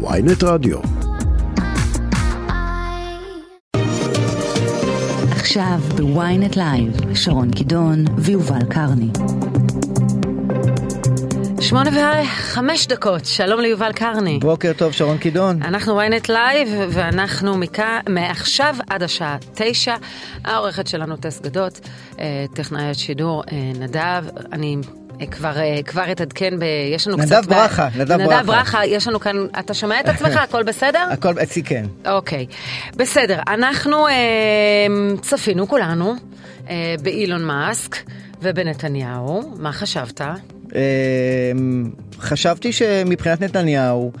ynet רדיו. עכשיו ב ynet live, שרון קידון ויובל קרני. שמונה וחמש דקות, שלום ליובל קרני. בוקר טוב, שרון קידון. אנחנו ynet live, ואנחנו מכא, מעכשיו עד השעה תשע. העורכת שלנו טס גדות, אה, טכנאי השידור אה, נדב, אני כבר, כבר אתעדכן ב... יש לנו נדב קצת... ברכה, ב... נדב ברכה. נדב ברכה, יש לנו כאן... אתה שומע את עצמך? הכל בסדר? הכל אצלי כן. אוקיי. בסדר, אנחנו אה, צפינו כולנו אה, באילון מאסק ובנתניהו. מה חשבת? חשבתי שמבחינת נתניהו,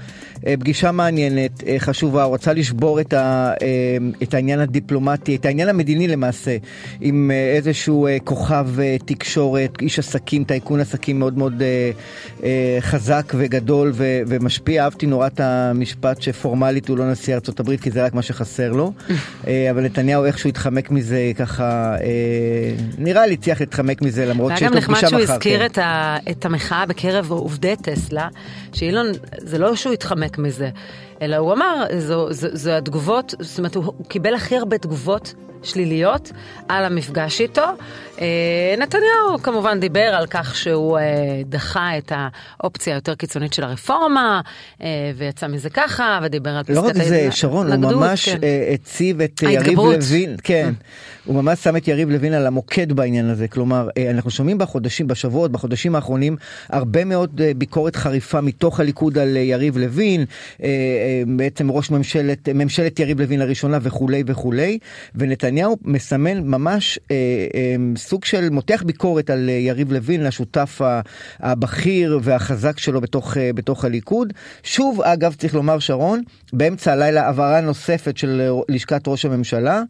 פגישה מעניינת, חשובה, הוא רצה לשבור את, ה, את העניין הדיפלומטי, את העניין המדיני למעשה, עם איזשהו כוכב תקשורת, איש עסקים, טייקון עסקים מאוד מאוד חזק וגדול ו, ומשפיע. אהבתי נורא את המשפט שפורמלית הוא לא נשיא ארצות הברית, כי זה רק מה שחסר לו, אבל נתניהו איכשהו התחמק מזה ככה, נראה לי הצליח להתחמק מזה למרות שיש לו פגישה מחר. היה גם נחמד שהוא הזכיר את, ה, את המחאה בקרב עובדי טסלה, שאילון, זה לא שהוא התחמק מזה, אלא הוא אמר, זו, זו, זו התגובות, זאת אומרת, הוא, הוא קיבל הכי הרבה תגובות שליליות על המפגש איתו. נתניהו כמובן דיבר על כך שהוא דחה את האופציה היותר קיצונית של הרפורמה, ויצא מזה ככה, ודיבר על פסקת ההתנגדות. לא רק זה, שרון, הוא ממש כן. הציב את יריב לוין, כן, הוא ממש שם את יריב לוין על המוקד בעניין הזה. כלומר, אנחנו שומעים בחודשים, בשבועות, בחודשים האחרונים, הרבה מאוד ביקורת חריפה מתוך הליכוד על יריב לוין, בעצם ראש ממשלת, ממשלת יריב לוין לראשונה וכולי וכולי, ונתניהו מסמן ממש אה, אה, סוג של מותח ביקורת על יריב לוין, השותף הבכיר והחזק שלו בתוך, אה, בתוך הליכוד. שוב, אגב, צריך לומר, שרון, באמצע הלילה הבהרה נוספת של לשכת ראש הממשלה,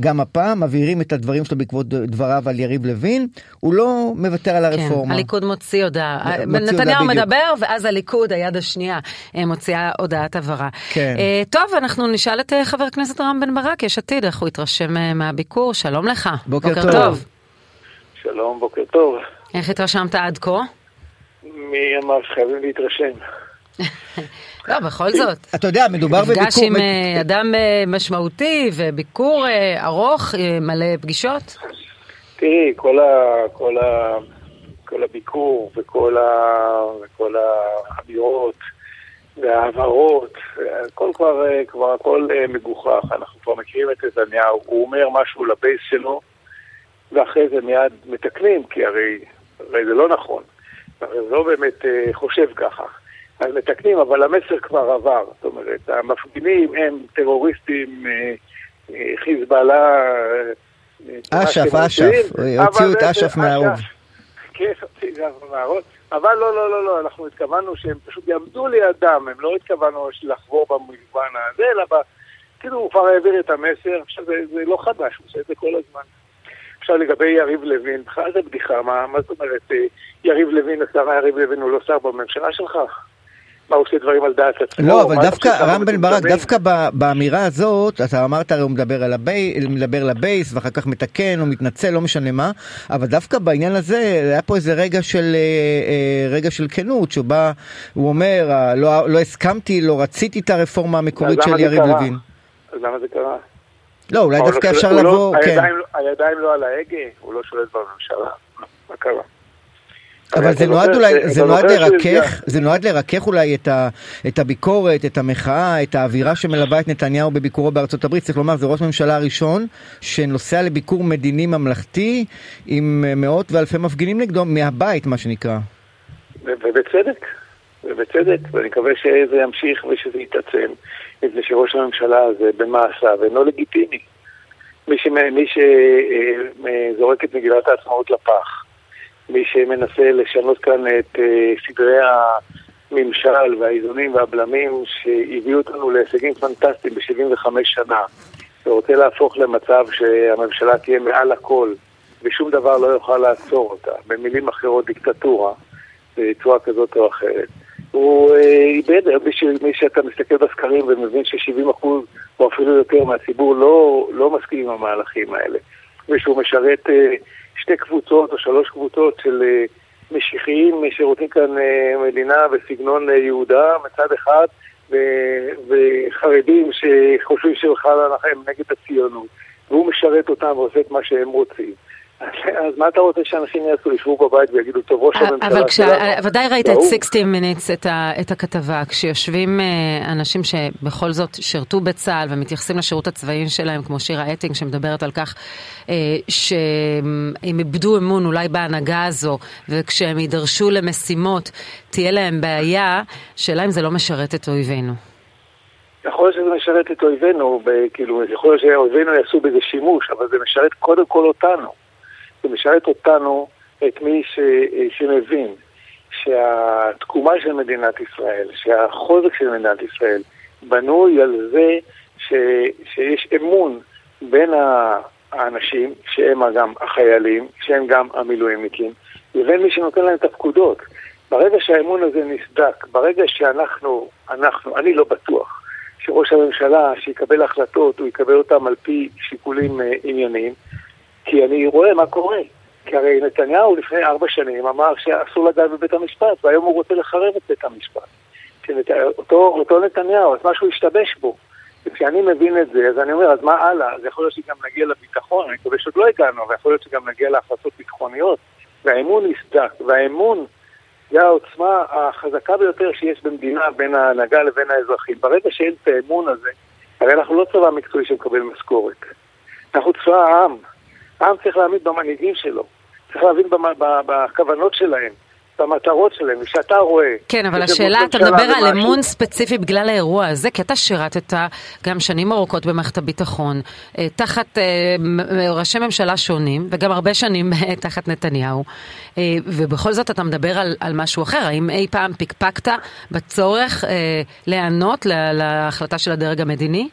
גם הפעם מבהירים את הדברים שלו בעקבות דבריו על יריב לוין, הוא לא מוותר על הרפורמה. כן, הליכוד מוציא הודעה, נתניהו מדבר, ואז הליכוד, היד השנייה, מוציאה הודעת הבהרה. כן. טוב, אנחנו נשאל את חבר הכנסת רם בן ברק, יש עתיד, איך הוא התרשם מהביקור, שלום לך. בוקר, בוקר טוב. טוב. שלום, בוקר טוב. איך התרשמת עד כה? מי אמר שחייבים להתרשם? לא, בכל זאת. אתה יודע, מדובר בביקור... מפגש עם אדם משמעותי וביקור ארוך, מלא פגישות? תראי, כל, ה, כל, ה, כל הביקור וכל, ה, וכל האמירות וההבהרות, הכל כבר, כבר הכל מגוחך, אנחנו כבר מכירים את נתניהו, הוא אומר משהו לבייס שלו, ואחרי זה מיד מתקנים, כי הרי, הרי זה לא נכון, הרי זה לא באמת אה, חושב ככה. אז מתקנים, אבל המסר כבר עבר. זאת אומרת, המפגינים הם טרוריסטים, אה, אה, חיזבאללה... אש"ף, אש"ף, הוציאו את אש"ף מהארוב. כן, הוציאו את אש"ף מהארוב. אבל לא, לא, לא, לא, אנחנו התכוונו שהם פשוט יעמדו לידם, הם לא התכוונו לחבור במגוון הזה, אלא. כאילו הוא כבר העביר את המסר, עכשיו זה, זה לא חדש, הוא עושה את זה כל הזמן. עכשיו לגבי יריב לוין, בכלל זה בדיחה, מה, מה זאת אומרת, יריב לוין, השר יריב לוין הוא לא שר בממשלה שלך? מה, עושה דברים על דעת עצמו? לא, אבל דווקא, רם בן ברק, דווקא באמירה הזאת, אתה אמרת הרי הוא מדבר, על הבייס, מדבר לבייס, ואחר כך מתקן, או מתנצל, לא משנה מה, אבל דווקא בעניין הזה, היה פה איזה רגע של, רגע של כנות, שבה הוא אומר, לא, לא הסכמתי, לא רציתי את הרפורמה המקורית של יריב לוין. אז למה זה קרה? לא, אולי דווקא אפשר לבוא, כן. הידיים לא על ההגה, הוא לא שולט בממשלה, מה קרה? אבל זה נועד אולי, זה נועד לרכך, זה נועד לרכך אולי את, ה, את הביקורת, את המחאה, את האווירה שמלווה את נתניהו בביקורו בארצות הברית. צריך לומר, זה ראש ממשלה הראשון שנוסע לביקור מדיני ממלכתי עם מאות ואלפי מפגינים נגדו מהבית, מה שנקרא. ובצדק, ובצדק, ואני מקווה שזה ימשיך ושזה יתעצם, מפני שראש הממשלה הזה במעשיו אינו לגיטימי. מי, מי שזורק את מגילת העצמאות לפח. מי שמנסה לשנות כאן את uh, סדרי הממשל והאיזונים והבלמים שהביאו אותנו להישגים פנטסטיים ב-75 שנה, ורוצה להפוך למצב שהממשלה תהיה מעל הכל ושום דבר לא יוכל לעצור אותה, במילים אחרות דיקטטורה, בצורה כזאת או אחרת. הוא uh, איבד, מי שאתה מסתכל בסקרים ומבין ש-70% או אפילו יותר מהציבור לא, לא מסכים עם המהלכים האלה, ושהוא משרת uh, שתי קבוצות או שלוש קבוצות של משיחיים שרוצים כאן מדינה בסגנון יהודה מצד אחד, וחרדים שחושבים שבכלל הם נגד הציונות, והוא משרת אותם ועושה את מה שהם רוצים. אז מה אתה רוצה שאנשים יעשו? ישבו בבית ויגידו, טוב, ראש הממשלה אבל כשה, ודאי ראית את 60 Minutes, את, ה, את הכתבה, כשיושבים אה, אנשים שבכל זאת שירתו בצה"ל ומתייחסים לשירות הצבאי שלהם, כמו שירה אטינג, שמדברת על כך אה, שהם איבדו אמון אולי בהנהגה הזו, וכשהם יידרשו למשימות, תהיה להם בעיה, שאלה אם זה לא משרת את אויבינו. יכול להיות שזה משרת את אויבינו, כאילו, יכול להיות שאויבינו יעשו בזה שימוש, אבל זה משרת קודם כל אותנו. זה משרת אותנו, את מי ש, שמבין שהתקומה של מדינת ישראל, שהחוזק של מדינת ישראל, בנוי על זה ש, שיש אמון בין האנשים, שהם גם החיילים, שהם גם המילואימניקים, לבין מי שנותן להם את הפקודות. ברגע שהאמון הזה נסדק, ברגע שאנחנו, אנחנו, אני לא בטוח, שראש הממשלה, שיקבל החלטות, הוא יקבל אותן על פי שיקולים אה, ענייניים, כי אני רואה מה קורה. כי הרי נתניהו לפני ארבע שנים אמר שאסור לגעת בבית המשפט, והיום הוא רוצה לחרב את בית המשפט. שנת... אותו, אותו נתניהו, אז משהו השתבש בו. וכשאני מבין את זה, אז אני אומר, אז מה הלאה? אז יכול להיות שגם נגיע לביטחון, אני מקווה שעוד לא הגענו, אבל יכול להיות שגם נגיע להחלטות ביטחוניות. והאמון נסדק, והאמון זה העוצמה החזקה ביותר שיש במדינה בין ההנהגה לבין האזרחים. ברגע שאין את האמון הזה, הרי אנחנו לא צבא מקצועי שמקבל משכורת. אנחנו צבא העם. העם צריך להעמיד במנהיגים שלו, צריך להבין בכוונות שלהם. במטרות שלהם, כשאתה רואה... כן, אבל השאלה, אתה מדבר על אמון ספציפי בגלל האירוע הזה, כי אתה שירתת גם שנים ארוכות במערכת הביטחון, אה, תחת אה, ראשי ממשלה שונים, וגם הרבה שנים תחת נתניהו, אה, ובכל זאת אתה מדבר על, על משהו אחר. האם אי פעם פקפקת בצורך להיענות להחלטה של הדרג המדיני?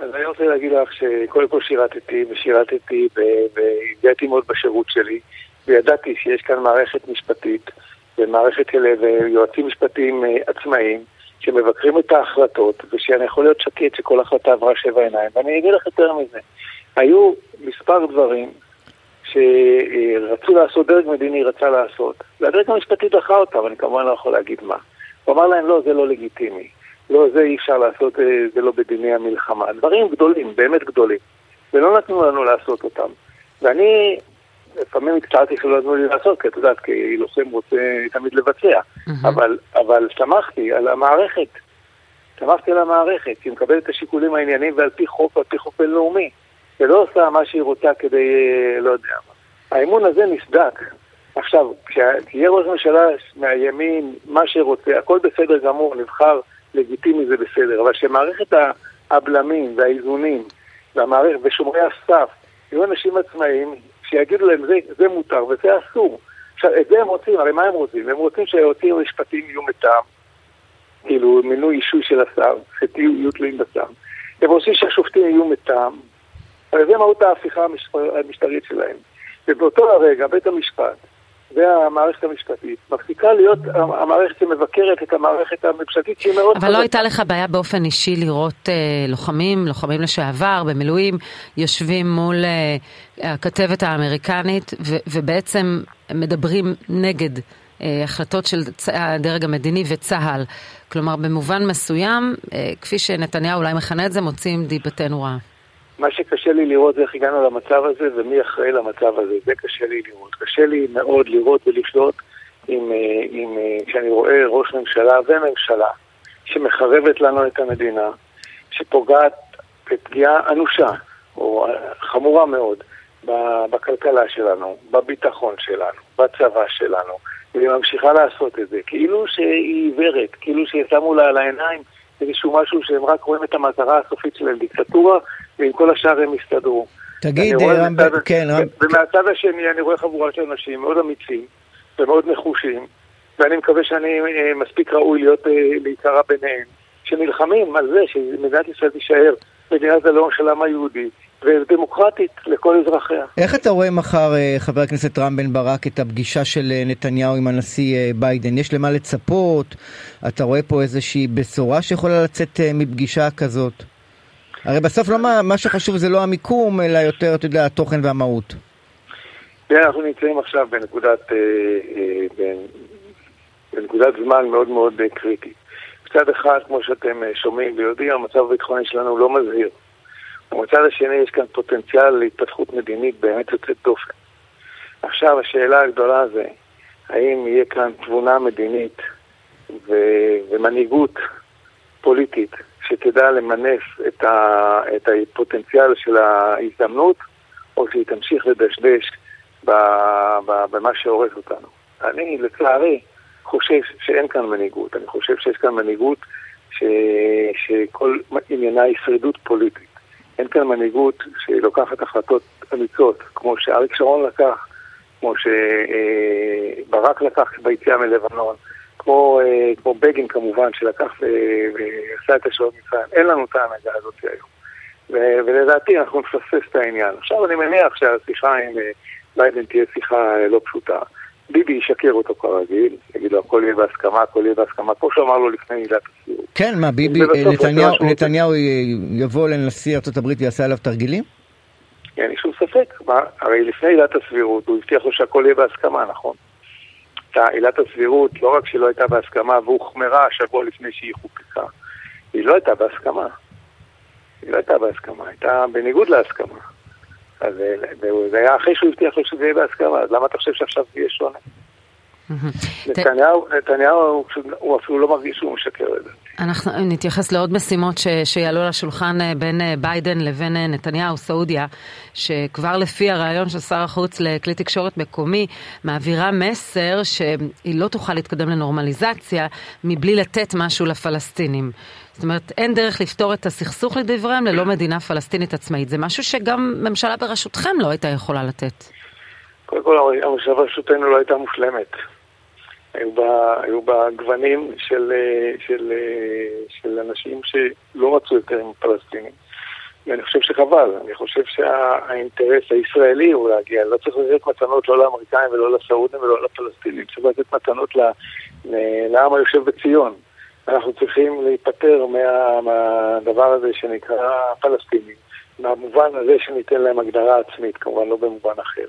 אז אני רוצה להגיד לך שקודם כל שירתתי, ושירתתי והגעתי מאוד בשירות שלי, וידעתי שיש כאן מערכת משפטית ומערכת ויועצים משפטיים אה, עצמאיים שמבקרים את ההחלטות, ושאני יכול להיות שקט שכל החלטה עברה שבע עיניים. ואני אגיד לך יותר מזה, היו מספר דברים שרצו לעשות, דרג מדיני רצה לעשות, והדרג המשפטי דחה אותם, אני כמובן לא יכול להגיד מה. הוא אמר להם, לא, זה לא לגיטימי. לא, זה אי אפשר לעשות, אה, זה לא בדיני המלחמה. דברים גדולים, באמת גדולים. ולא נתנו לנו לעשות אותם. ואני לפעמים הצטערתי שלא נתנו לי לעשות, כי את יודעת, כי לוחם רוצה תמיד לבצע. Mm-hmm. אבל, אבל שמחתי על המערכת. שמחתי על המערכת, שהיא מקבלת את השיקולים הענייניים ועל פי חוק, ועל פי חוק בינלאומי. ולא עושה מה שהיא רוצה כדי, אה, לא יודע מה. האמון הזה נסדק. עכשיו, כשיהיה ראש ממשלה מהימין, מה שרוצה, הכל בסדר גמור, נבחר לגיטימי זה בסדר, אבל שמערכת הבלמים והאיזונים והמערכת ושומרי הסף יהיו אנשים עצמאיים שיגידו להם זה, זה מותר וזה אסור. עכשיו, את זה הם רוצים, הרי מה הם רוצים? הם רוצים שהיועצים המשפטיים יהיו מטעם, כאילו מינוי אישוי של השר, שיהיו תלויים בשר. הם רוצים שהשופטים יהיו מטעם, הרי זה מהות ההפיכה המשטרית שלהם. ובאותו הרגע בית המשפט והמערכת המשפטית מפסיקה להיות המערכת שמבקרת את המערכת הממשלתית שהיא מאוד. אבל לא הייתה לך בעיה באופן אישי לראות אה, לוחמים, לוחמים לשעבר, במילואים, יושבים מול אה, הכתבת האמריקנית ו- ובעצם מדברים נגד אה, החלטות של צ- הדרג המדיני וצה"ל. כלומר, במובן מסוים, אה, כפי שנתניהו אולי מכנה את זה, מוצאים דיבתנו רעה. מה שקשה לי לראות זה איך הגענו למצב הזה ומי אחראי למצב הזה, זה קשה לי לראות. קשה לי מאוד לראות ולשלוט עם, אה, עם, אה, כשאני רואה ראש ממשלה וממשלה שמחרבת לנו את המדינה, שפוגעת בפגיעה אנושה, או חמורה מאוד, בכלכלה שלנו, בביטחון שלנו, בצבא שלנו, והיא ממשיכה לעשות את זה, כאילו שהיא עיוורת, כאילו ששמו לה על העיניים איזשהו משהו שהם רק רואים את המטרה הסופית שלהם, דיקטטורה, ועם כל השאר הם יסתדרו. תגיד, רם, כן, רם. ומהצד השני אני רואה חבורה של אנשים מאוד אמיצים ומאוד נחושים, ואני מקווה שאני אה, מספיק ראוי להיות אה, להיקרא ביניהם, שנלחמים על זה שמדינת ישראל תישאר מדינת הלאום של העם היהודי, ודמוקרטית לכל אזרחיה. איך אתה רואה מחר, אה, חבר הכנסת רם בן ברק, את הפגישה של נתניהו עם הנשיא ביידן? יש למה לצפות? אתה רואה פה איזושהי בשורה שיכולה לצאת מפגישה כזאת? הרי בסוף לא מה, מה שחשוב זה לא המיקום, אלא יותר, אתה יודע, התוכן והמהות. תראה, אנחנו נמצאים עכשיו בנקודת, אה, אה, בנקודת זמן מאוד מאוד אה, קריטית. מצד אחד, כמו שאתם שומעים ויודעים, המצב הביטחוני שלנו לא מזהיר. ומצד השני יש כאן פוטנציאל להתפתחות מדינית באמת יוצאת דופן. עכשיו השאלה הגדולה זה, האם יהיה כאן תבונה מדינית ו- ומנהיגות פוליטית שתדע למנף את, ה- את הפוטנציאל של ההזדמנות, או שהיא תמשיך לדשדש במה שהורס אותנו. אני, לצערי, חושב שאין כאן מנהיגות. אני חושב שיש כאן מנהיגות ש... שכל עניינה היא שרידות פוליטית. אין כאן מנהיגות שלוקחת החלטות אמיצות, כמו שאריק שרון לקח, כמו שברק לקח ביציאה מלבנון, כמו, אה, כמו בגין כמובן, שלקח ועשה את השעות מצרים. אין לנו את ההנהגה הזאת היום. ולדעתי אנחנו נפספס את העניין. עכשיו אני מניח שהשיחה עם אה, ביידן תהיה שיחה אה, לא פשוטה. ביבי ישקר אותו כרגיל, יגיד לו הכל יהיה בהסכמה, הכל יהיה בהסכמה, כמו שאמר לו לפני עילת הסיום. כן, מה, ביבי, נתניהו, נתניהו יבוא לנשיא ארה"ב ויעשה עליו תרגילים? אין לי שום ספק. מה, הרי לפני עילת הסבירות הוא הבטיח לו שהכל יהיה בהסכמה, נכון? עילת הסבירות, לא רק שלא הייתה בהסכמה והוחמרה שבוע לפני שהיא חוקקה, היא לא הייתה בהסכמה. היא לא הייתה בהסכמה, הייתה בניגוד להסכמה. אז זה היה אחרי שהוא הבטיח לו שזה יהיה בהסכמה, אז למה אתה חושב שעכשיו זה יהיה שונה? נתניהו, נתניהו, הוא אפילו לא מרגיש שהוא משקר את זה. אנחנו נתייחס לעוד משימות ש, שיעלו לשולחן אה, בין אה, ביידן לבין אה, נתניהו, סעודיה, שכבר לפי הרעיון של שר החוץ לכלי תקשורת מקומי, מעבירה מסר שהיא לא תוכל להתקדם לנורמליזציה מבלי לתת משהו לפלסטינים. זאת אומרת, אין דרך לפתור את הסכסוך לדבריהם ללא מדינה פלסטינית עצמאית. זה משהו שגם ממשלה בראשותכם לא הייתה יכולה לתת. קודם כל, הממשלה בראשותנו לא הייתה מושלמת. היו בה, היו בה גוונים של, של, של אנשים שלא רצו יותר עם פלסטינים. ואני חושב שחבל, אני חושב שהאינטרס הישראלי הוא להגיע, לא צריך לתת מתנות לא לאמריקאים ולא לסעודים ולא לפלסטינים, צריך לתת מתנות לעם היושב בציון. אנחנו צריכים להיפטר מה, מהדבר הזה שנקרא פלסטינים, מהמובן הזה שניתן להם הגדרה עצמית, כמובן לא במובן אחר.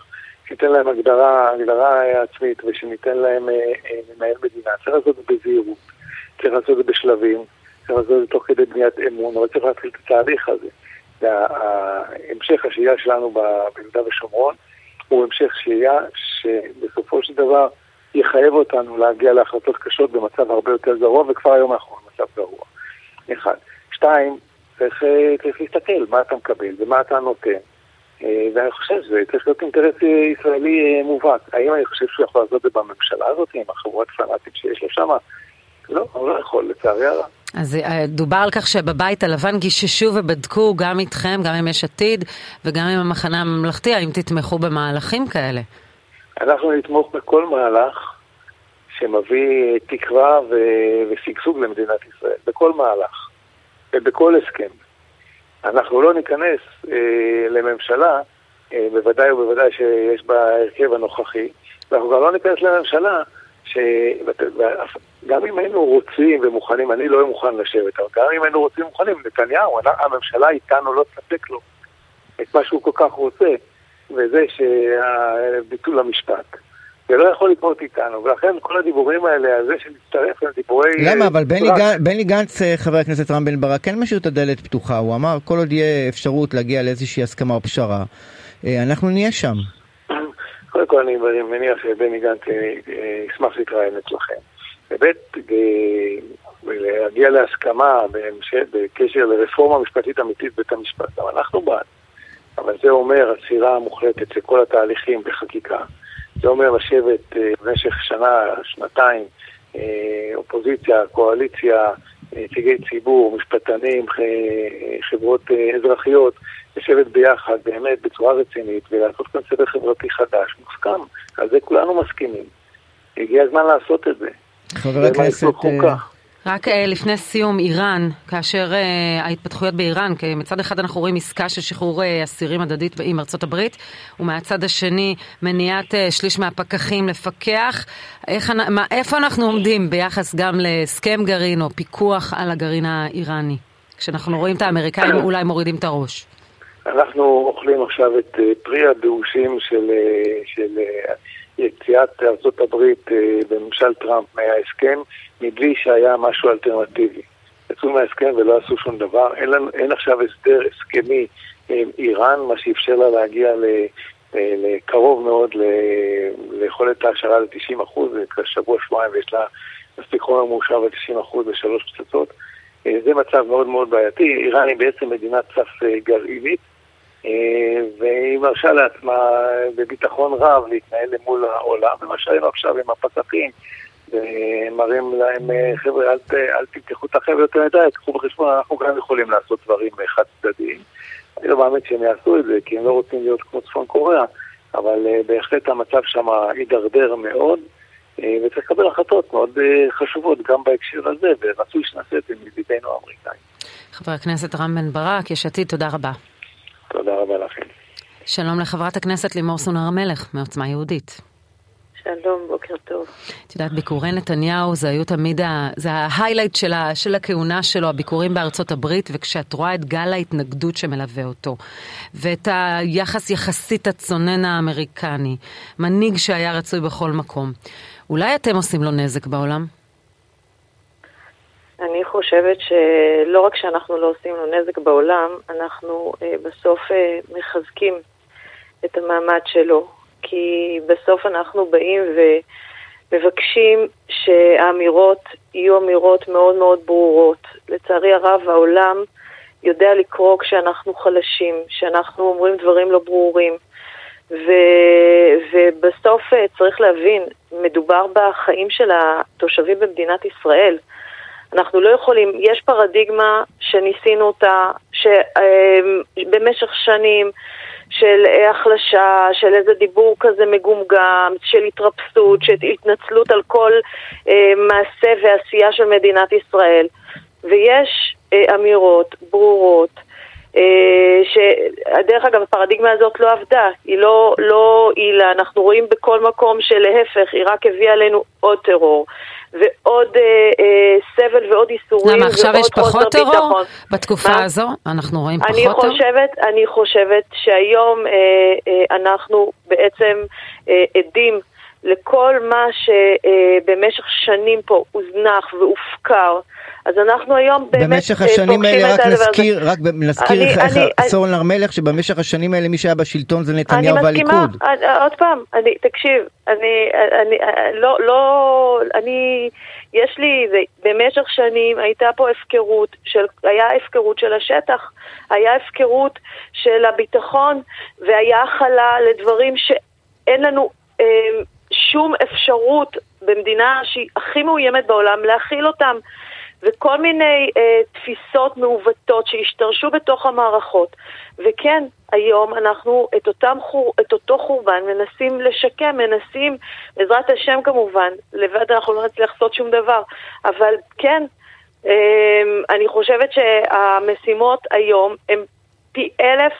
שניתן להם הגדרה, הגדרה עצמית ושניתן להם אה, אה, מדינה. צריך לעשות את זה בזהירות, צריך לעשות את זה בשלבים, צריך לעשות את זה תוך כדי בניית אמון, אבל צריך להתחיל את התהליך הזה. והמשך השהייה שלנו ביהודה ושומרון הוא המשך שהייה שבסופו של דבר יחייב אותנו להגיע להחלטות קשות במצב הרבה יותר גרוע, וכבר היום אנחנו במצב גרוע. אחד. שתיים, צריך, אה, צריך להסתכל מה אתה מקבל ומה אתה נותן. אה, ואני חושב שזה צריך להיות אינטרס ישראלי אה, מובהק. האם אני חושב שהוא יכול לעשות את זה בממשלה הזאת, עם החברות פנאטית שיש לו שם? לא, הוא לא יכול, לצערי הרב. אז דובר על כך שבבית הלבן גיששו ובדקו גם איתכם, גם עם יש עתיד וגם עם המחנה הממלכתי, האם תתמכו במהלכים כאלה? אנחנו נתמוך בכל מהלך שמביא תקווה ושגשוג למדינת ישראל, בכל מהלך ובכל הסכם. אנחנו לא ניכנס אה, לממשלה, אה, בוודאי ובוודאי שיש בה הרכב הנוכחי, ואנחנו גם לא ניכנס לממשלה שגם אם היינו רוצים ומוכנים, אני לא מוכן לשבת, אבל גם אם היינו רוצים ומוכנים, נתניהו, הממשלה איתנו לא תספק לו את מה שהוא כל כך רוצה, וזה שביטול המשפט. זה לא יכול לקרות איתנו, ולכן כל הדיבורים האלה, על זה שנצטרף לדיבורי... למה? אבל בני, גנ... בני גנץ, אה, חבר הכנסת רם בן ברק, כן משאיר את הדלת פתוחה, הוא אמר, כל עוד יהיה אפשרות להגיע לאיזושהי הסכמה או פשרה, אה, אנחנו נהיה שם. קודם כל אני מניח שבני גנץ אה, ישמח להתראיין אצלכם. באמת, להגיע להסכמה בקשר לרפורמה משפטית אמיתית בבית המשפט, גם אנחנו בעד. אבל זה אומר עצירה מוחלטת של כל התהליכים בחקיקה. זה אומר לשבת אה, במשך שנה, שנתיים, אה, אופוזיציה, קואליציה, נציגי ציבור, משפטנים, חברות אה, אזרחיות, לשבת ביחד באמת בצורה רצינית ולעשות כאן סדר חברתי חדש, מוסכם, על זה כולנו מסכימים. הגיע הזמן לעשות את זה. חבר הכנסת... רק uh, לפני סיום, איראן, כאשר uh, ההתפתחויות באיראן, כי מצד אחד אנחנו רואים עסקה של שחרור uh, אסירים הדדית עם ארצות הברית, ומהצד השני מניעת uh, שליש מהפקחים לפקח. איך, מה, איפה אנחנו עומדים ביחס גם להסכם גרעין או פיקוח על הגרעין האיראני? כשאנחנו רואים את האמריקאים אולי מורידים את הראש. אנחנו אוכלים עכשיו את uh, פרי הבאושים של, uh, של יציאת ארה"ב בממשל טראמפ מההסכם מבלי שהיה משהו אלטרנטיבי. יצאו מההסכם ולא עשו שום דבר, אין, לנו, אין עכשיו הסדר הסכמי עם איראן, מה שאפשר לה להגיע. לקרוב מאוד ליכולת ההשערה ל-90%, זה שבוע, שבועיים, ויש לה מספיק חומר מאושר ב-90% לשלוש פצצות. אה, זה מצב מאוד מאוד בעייתי. איראן היא בעצם מדינת סף אה, גרעינית, אה, והיא מרשה לעצמה בביטחון רב להתנהל למול העולם, ומה שהיינו עכשיו עם הפסחים, ומראים להם, חבר'ה, אל, אל תמתחו את החבר'ה יותר מדי, תקחו בחשבון, אנחנו גם יכולים לעשות דברים חד צדדיים. אני לא מאמין שהם יעשו את זה, כי הם לא רוצים להיות כמו צפון קוריאה, אבל בהחלט המצב שם הידרדר מאוד. אה, וצריך לקבל החלטות מאוד אה, חשובות גם בהקשר הזה, ורצוי שנעשה את זה עם ידידינו האמריקאים. חבר הכנסת רם בן ברק, יש עתיד, תודה רבה. תודה רבה לכם. שלום לחברת הכנסת לימור סונר המלך, מעוצמה יהודית. שלום, בוקר טוב. את יודעת, ביקורי נתניהו זה היו תמיד, ה, זה ההיילייט של, ה, של הכהונה שלו, הביקורים בארצות הברית, וכשאת רואה את גל ההתנגדות שמלווה אותו, ואת היחס יחסית הצונן האמריקני, מנהיג שהיה רצוי בכל מקום, אולי אתם עושים לו נזק בעולם? אני חושבת שלא רק שאנחנו לא עושים לו נזק בעולם, אנחנו אה, בסוף אה, מחזקים את המעמד שלו, כי בסוף אנחנו באים ומבקשים שהאמירות יהיו אמירות מאוד מאוד ברורות. לצערי הרב, העולם יודע לקרוא כשאנחנו חלשים, כשאנחנו אומרים דברים לא ברורים. ו, ובסוף אה, צריך להבין, מדובר בחיים של התושבים במדינת ישראל. אנחנו לא יכולים, יש פרדיגמה שניסינו אותה, שבמשך אה, שנים של החלשה, של איזה דיבור כזה מגומגם, של התרפסות, של התנצלות על כל אה, מעשה ועשייה של מדינת ישראל. ויש אה, אמירות ברורות, אה, שדרך אגב הפרדיגמה הזאת לא עבדה, היא לא, לא הועילה, אנחנו רואים בכל מקום שלהפך, היא רק הביאה עלינו עוד טרור. ועוד אה, אה, סבל ועוד איסורים. למה עכשיו יש פחות טרור ביטחון. בתקופה מה? הזו? אנחנו רואים אני פחות חושבת, טרור? אני חושבת שהיום אה, אה, אנחנו בעצם אה, עדים לכל מה שבמשך שנים פה הוזנח והופקר. אז אנחנו היום באמת במשך השנים האלה, רק נזכיר, רק נזכיר סורן הר מלך, שבמשך השנים האלה מי שהיה בשלטון זה נתניהו והליכוד. אני מסכימה, עוד פעם, אני, תקשיב, אני, אני, לא, לא, אני, יש לי, זה, במשך שנים הייתה פה הפקרות, של, היה הפקרות של השטח, היה הפקרות של הביטחון, והיה הכלה לדברים שאין לנו אה, שום אפשרות במדינה שהיא הכי מאוימת בעולם להכיל אותם. וכל מיני אה, תפיסות מעוותות שהשתרשו בתוך המערכות. וכן, היום אנחנו את, אותם חור, את אותו חורבן מנסים לשקם, מנסים, בעזרת השם כמובן, לבד אנחנו לא נצליח לעשות שום דבר, אבל כן, אה, אני חושבת שהמשימות היום הן פי אלף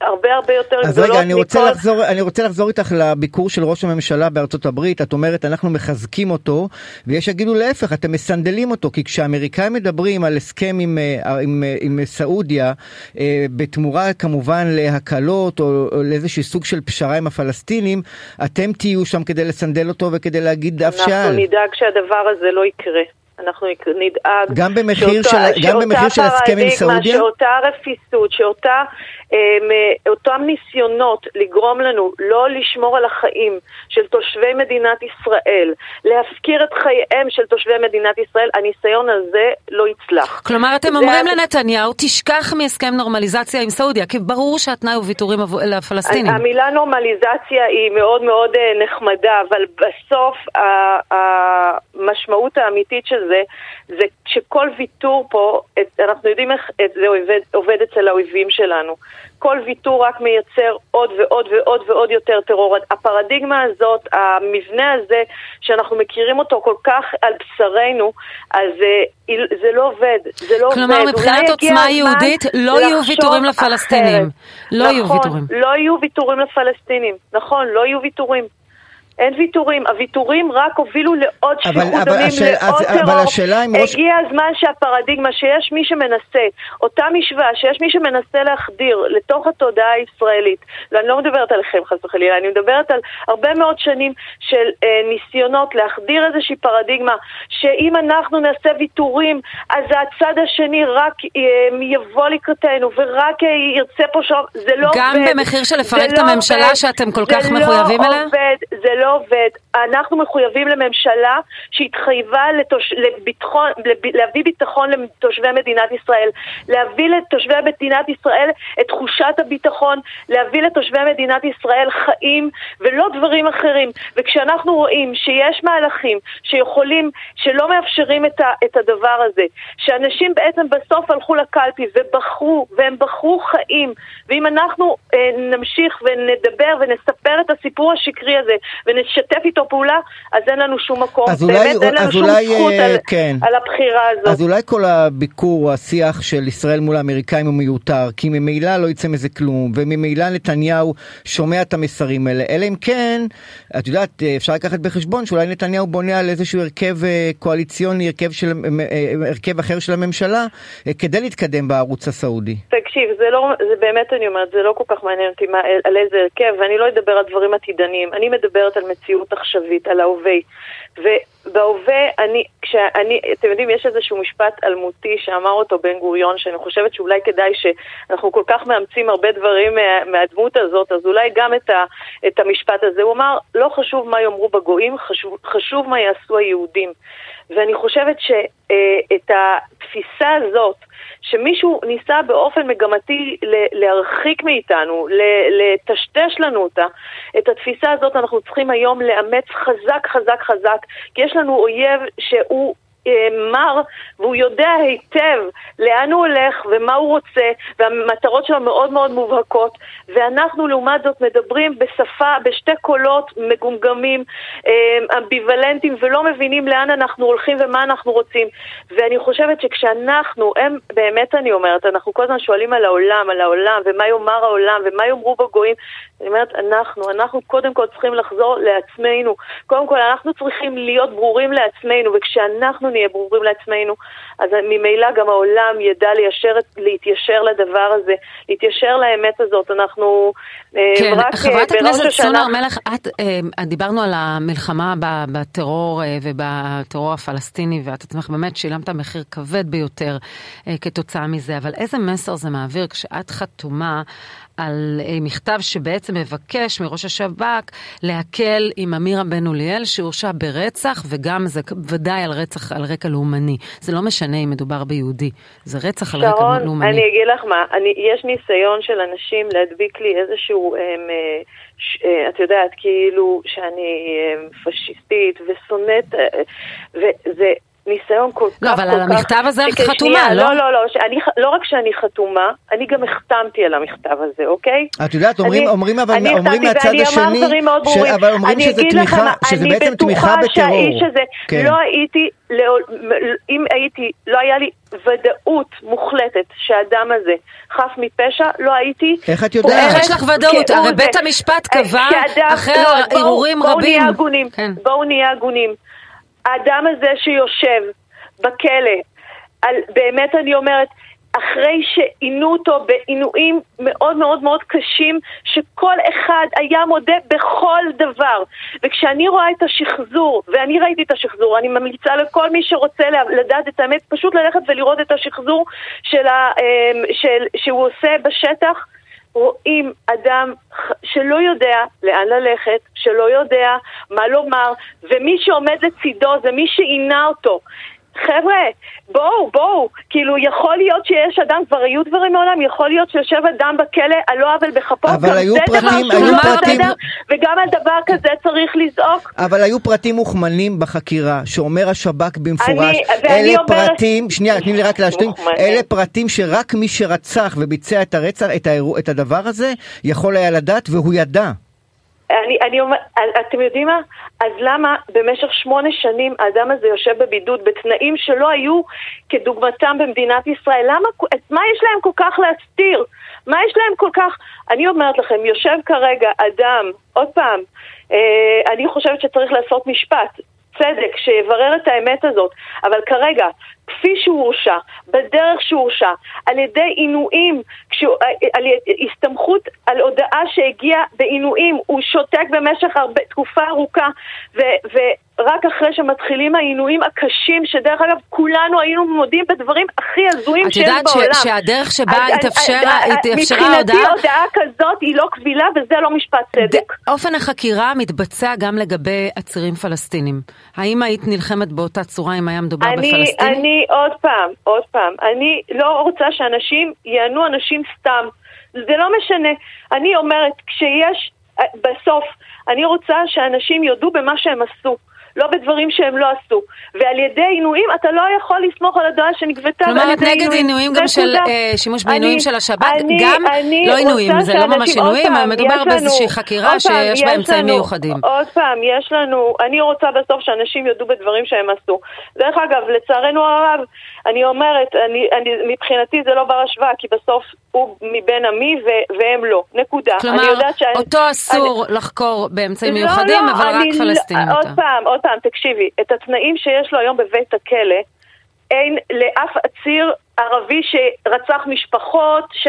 הרבה הרבה יותר גדולות מכל... אז רגע, אני רוצה, מכל... לחזור, אני רוצה לחזור איתך לביקור של ראש הממשלה בארצות הברית. את אומרת, אנחנו מחזקים אותו, ויש שיגידו להפך, אתם מסנדלים אותו, כי כשהאמריקאים מדברים על הסכם עם, אה, עם, אה, עם סעודיה, אה, בתמורה כמובן להקלות או, או לאיזשהו סוג של פשרה עם הפלסטינים, אתם תהיו שם כדי לסנדל אותו וכדי להגיד דף שעל. אנחנו נדאג שהדבר הזה לא יקרה. אנחנו נדאג... גם במחיר שאותה, של, גם במחיר של הסכם עם סעודיה? שאותה רפיסות, שאותה, אותם ניסיונות לגרום לנו לא לשמור על החיים של תושבי מדינת ישראל, להפקיר את חייהם של תושבי מדינת ישראל, הניסיון הזה לא יצלח. כלומר, אתם אומרים לנתניהו, תשכח מהסכם נורמליזציה עם סעודיה, כי ברור שהתנאי הוא ויתורים לפלסטינים. המילה נורמליזציה היא מאוד מאוד אה, נחמדה, אבל בסוף המשמעות האמיתית של זה, זה שכל ויתור פה, אנחנו יודעים איך זה עובד, עובד אצל האויבים שלנו. כל ויתור רק מייצר עוד ועוד ועוד ועוד יותר טרור. הפרדיגמה הזאת, המבנה הזה, שאנחנו מכירים אותו כל כך על בשרנו, אז אה, זה לא עובד, זה לא כלומר, עובד. כלומר, מבחינת עוצמה יהודית לא יהיו ויתורים לפלסטינים. לא נכון, יהיו ויתורים. לא יהיו ויתורים לפלסטינים. נכון, לא יהיו ויתורים. אין ויתורים. הוויתורים רק הובילו לעוד שפיכות דמים, לעוד טרור. אבל השאלה אם ראש... הגיע הזמן שהפרדיגמה, שיש מי שמנסה, אותה משוואה, שיש מי שמנסה להחדיר לתוך התודעה הישראלית, ואני לא מדברת עליכם חס וחלילה, אני מדברת על הרבה מאוד שנים של אה, ניסיונות להחדיר איזושהי פרדיגמה, שאם אנחנו נעשה ויתורים, אז הצד השני רק אה, יבוא לקראתנו ורק אה, ירצה פה שוב, זה לא גם עובד. גם במחיר של לפרק את לא הממשלה עובד. שאתם כל כך מחויבים לא אליה? עובד, זה לא עובד. אנחנו מחויבים לממשלה שהתחייבה לתוש... לביטחון, להביא ביטחון לתושבי מדינת ישראל, להביא לתושבי מדינת ישראל את תחושת הביטחון, להביא לתושבי מדינת ישראל חיים ולא דברים אחרים. וכשאנחנו רואים שיש מהלכים שיכולים, שלא מאפשרים את, ה... את הדבר הזה, שאנשים בעצם בסוף הלכו לקלפי ובחרו, והם בחרו חיים, ואם אנחנו אה, נמשיך ונדבר ונספר את הסיפור השקרי הזה ונשתף איתו פעולה, אז אין לנו שום מקום. אז אולי, באמת אין לנו שום אולי, זכות אה, על, כן. על הבחירה הזאת. אז אולי כל הביקור, השיח של ישראל מול האמריקאים הוא מיותר, כי ממילא לא יצא מזה כלום, וממילא נתניהו שומע את המסרים האלה, אלא אם כן, את יודעת, אפשר לקחת בחשבון שאולי נתניהו בונה על איזשהו הרכב אה, קואליציוני, הרכב, של, אה, הרכב אחר של הממשלה, כדי להתקדם בערוץ הסעודי. תקשיב, זה לא, זה באמת אני אומרת, זה לא כל כך מעניין אותי מה, על איזה הרכב, ואני לא אדבר על דברים עתידניים, אני מדברת על מציאות עכשווית, על ההווה. ובהווה, אני, כשאני, אתם יודעים, יש איזשהו משפט אלמותי שאמר אותו בן גוריון, שאני חושבת שאולי כדאי שאנחנו כל כך מאמצים הרבה דברים מה, מהדמות הזאת, אז אולי גם את, ה, את המשפט הזה. הוא אמר, לא חשוב מה יאמרו בגויים, חשוב, חשוב מה יעשו היהודים. ואני חושבת שאת התפיסה הזאת, שמישהו ניסה באופן מגמתי להרחיק מאיתנו, לטשטש לנו אותה, את התפיסה הזאת אנחנו צריכים היום לאמץ חזק חזק חזק, כי יש לנו אויב שהוא מר, והוא יודע היטב לאן הוא הולך ומה הוא רוצה, והמטרות שלו מאוד מאוד מובהקות, ואנחנו לעומת זאת מדברים בשפה, בשתי קולות מגומגמים, אה, אמביוולנטיים, ולא מבינים לאן אנחנו הולכים ומה אנחנו רוצים. ואני חושבת שכשאנחנו, הם, באמת אני אומרת, אנחנו כל הזמן שואלים על העולם, על העולם, ומה יאמר העולם, ומה יאמרו בגויים, אני אומרת, אנחנו, אנחנו קודם כל צריכים לחזור לעצמנו. קודם כל, אנחנו צריכים להיות ברורים לעצמנו, וכשאנחנו נהיה ברורים לעצמנו, אז ממילא גם העולם ידע ליישר, להתיישר לדבר הזה, להתיישר לאמת הזאת. אנחנו אה, כן, רק אה, חברת הכנסת סונר מלך, את, אה, דיברנו על המלחמה בטרור ובטרור הפלסטיני, ואת עצמך באמת שילמת מחיר כבד ביותר כתוצאה מזה, אבל איזה מסר זה מעביר כשאת חתומה על מכתב שבעצם מבקש מראש השב"כ להקל עם אמירה בן אוליאל שהורשע ברצח וגם זה ודאי על רצח על רקע לאומני. זה לא משנה אם מדובר ביהודי, זה רצח על רקע לאומני. שרון, אני אגיד לך מה, אני, יש ניסיון של אנשים להדביק לי איזשהו, הם, אה, ש, אה, את יודעת, כאילו שאני פשיסטית ושונאת, וזה... ניסיון כל לא, כך... לא, אבל על המכתב הזה את חתומה, לא? לא, לא, לא, שאני, לא רק שאני חתומה, אני גם החתמתי על המכתב הזה, אוקיי? את יודעת, אומרים, אני, אומרים, אבל, אני אומרים מהצד השני, ש... אבל אומרים שזה תמיכה, שזה בעצם תמיכה בטרור. אני בטוחה שהאיש הזה, כן. לא הייתי, לא, אם הייתי, לא היה לי ודאות מוחלטת שהאדם הזה חף מפשע, לא הייתי... איך את יודעת? איך יש לך ודאות? הרי בית המשפט קבע אחרי ערעורים רבים. בואו נהיה הגונים, כן. בואו נהיה הגונים. האדם הזה שיושב בכלא, על, באמת אני אומרת, אחרי שעינו אותו בעינויים מאוד מאוד מאוד קשים, שכל אחד היה מודה בכל דבר. וכשאני רואה את השחזור, ואני ראיתי את השחזור, אני ממליצה לכל מי שרוצה לדעת את האמת, פשוט ללכת ולראות את השחזור של ה, אמ, של, שהוא עושה בשטח. רואים אדם שלא יודע לאן ללכת, שלא יודע מה לומר, ומי שעומד לצידו זה מי שעינה אותו. חבר'ה, בואו, בואו, כאילו יכול להיות שיש אדם, כבר היו דברים מעולם, יכול להיות שיושב אדם בכלא על לא עוול בכפו, אבל היו פרטים, היו לא פרטים, בסדר, וגם על דבר כזה צריך לזעוק. אבל היו פרטים מוכמנים בחקירה, שאומר השב"כ במפורש, אני, אלה פרטים. שנייה, תני לי רק להשלים, אלה פרטים שרק מי שרצח וביצע את הרצח, את, האירוע, את הדבר הזה, יכול היה לדעת והוא ידע. אני, אני אומר, אתם יודעים מה? אז למה במשך שמונה שנים האדם הזה יושב בבידוד בתנאים שלא היו כדוגמתם במדינת ישראל? למה, מה יש להם כל כך להסתיר? מה יש להם כל כך... אני אומרת לכם, יושב כרגע אדם, עוד פעם, אה, אני חושבת שצריך לעשות משפט. צדק, שיברר את האמת הזאת. אבל כרגע, כפי שהוא הורשע, בדרך שהוא הורשע, על ידי עינויים, על הסתמכות על הודעה שהגיעה בעינויים, הוא שותק במשך הרבה, תקופה ארוכה, ו, ורק אחרי שמתחילים העינויים הקשים, שדרך אגב כולנו היינו מודים בדברים הכי הזויים שיש בעולם. את יודעת שהדרך שבה התאפשרה ההודעה... מבחינתי הודעה כזאת היא לא קבילה וזה לא משפט צדק. אופן החקירה מתבצע גם לגבי עצירים פלסטינים. האם היית נלחמת באותה צורה אם היה מדובר בפלסטינים? אני עוד פעם, עוד פעם, אני לא רוצה שאנשים יענו אנשים סתם. זה לא משנה. אני אומרת, כשיש, בסוף, אני רוצה שאנשים יודו במה שהם עשו. לא בדברים שהם לא עשו. ועל ידי עינויים אתה לא יכול לסמוך על הדעה שנגבתה על ידי עינויים. כלומר, את נגד עינויים גם של uh, שימוש בעינויים של השב"כ? גם לא עינויים, זה לא ממש עינויים, מדובר באיזושהי חקירה שיש בה אמצעים מיוחדים. עוד פעם, יש לנו, אני רוצה בסוף שאנשים יודו בדברים שהם עשו. דרך אגב, לצערנו הרב, אני אומרת, אני, אני, מבחינתי זה לא בר השוואה, כי בסוף הוא מבין עמי ו- והם לא, נקודה. כלומר, אותו אסור אני... לחקור באמצעים לא, מיוחדים, לא, אבל רק לא- פלסטינים. עוד פעם, עוד פעם, תקשיבי, את התנאים שיש לו היום בבית הכלא, אין לאף עציר ערבי שרצח משפחות, ש...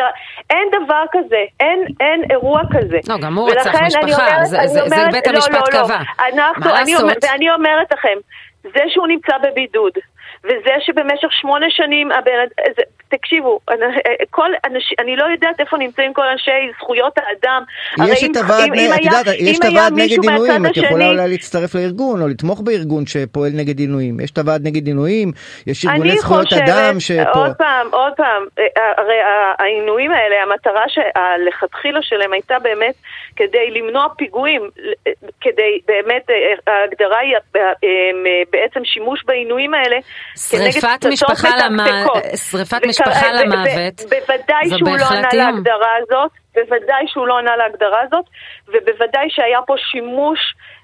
אין דבר כזה, אין, אין אירוע כזה. לא, גם הוא רצח משפחה, אומרת, זה, זה, אומרת, זה בית המשפט לא, לא, קבע. לא. אנחנו, מה לעשות? ואני אומרת לכם, זה שהוא נמצא בבידוד, וזה שבמשך שמונה שנים הבן, זה, תקשיבו, כל אנש, אני לא יודעת איפה נמצאים כל אנשי זכויות האדם. יש את הוועד, את יודעת, יש את הוועד נגד עינויים, את יכולה אולי להצטרף לארגון או לתמוך בארגון שפועל נגד עינויים. יש את הוועד נגד עינויים, יש ארגוני זכויות אדם שפה... עוד פעם, עוד פעם, הרי העינויים האלה, המטרה הלכתחילה שלהם הייתה באמת כדי למנוע פיגועים, כדי באמת, ההגדרה היא בעצם שימוש בעינויים האלה שריפת משפחה שריפת משפחה למוות, בוודאי שהוא לא ענה להגדרה הזאת, בוודאי שהוא לא ענה להגדרה הזאת, ובוודאי שהיה פה שימוש אה,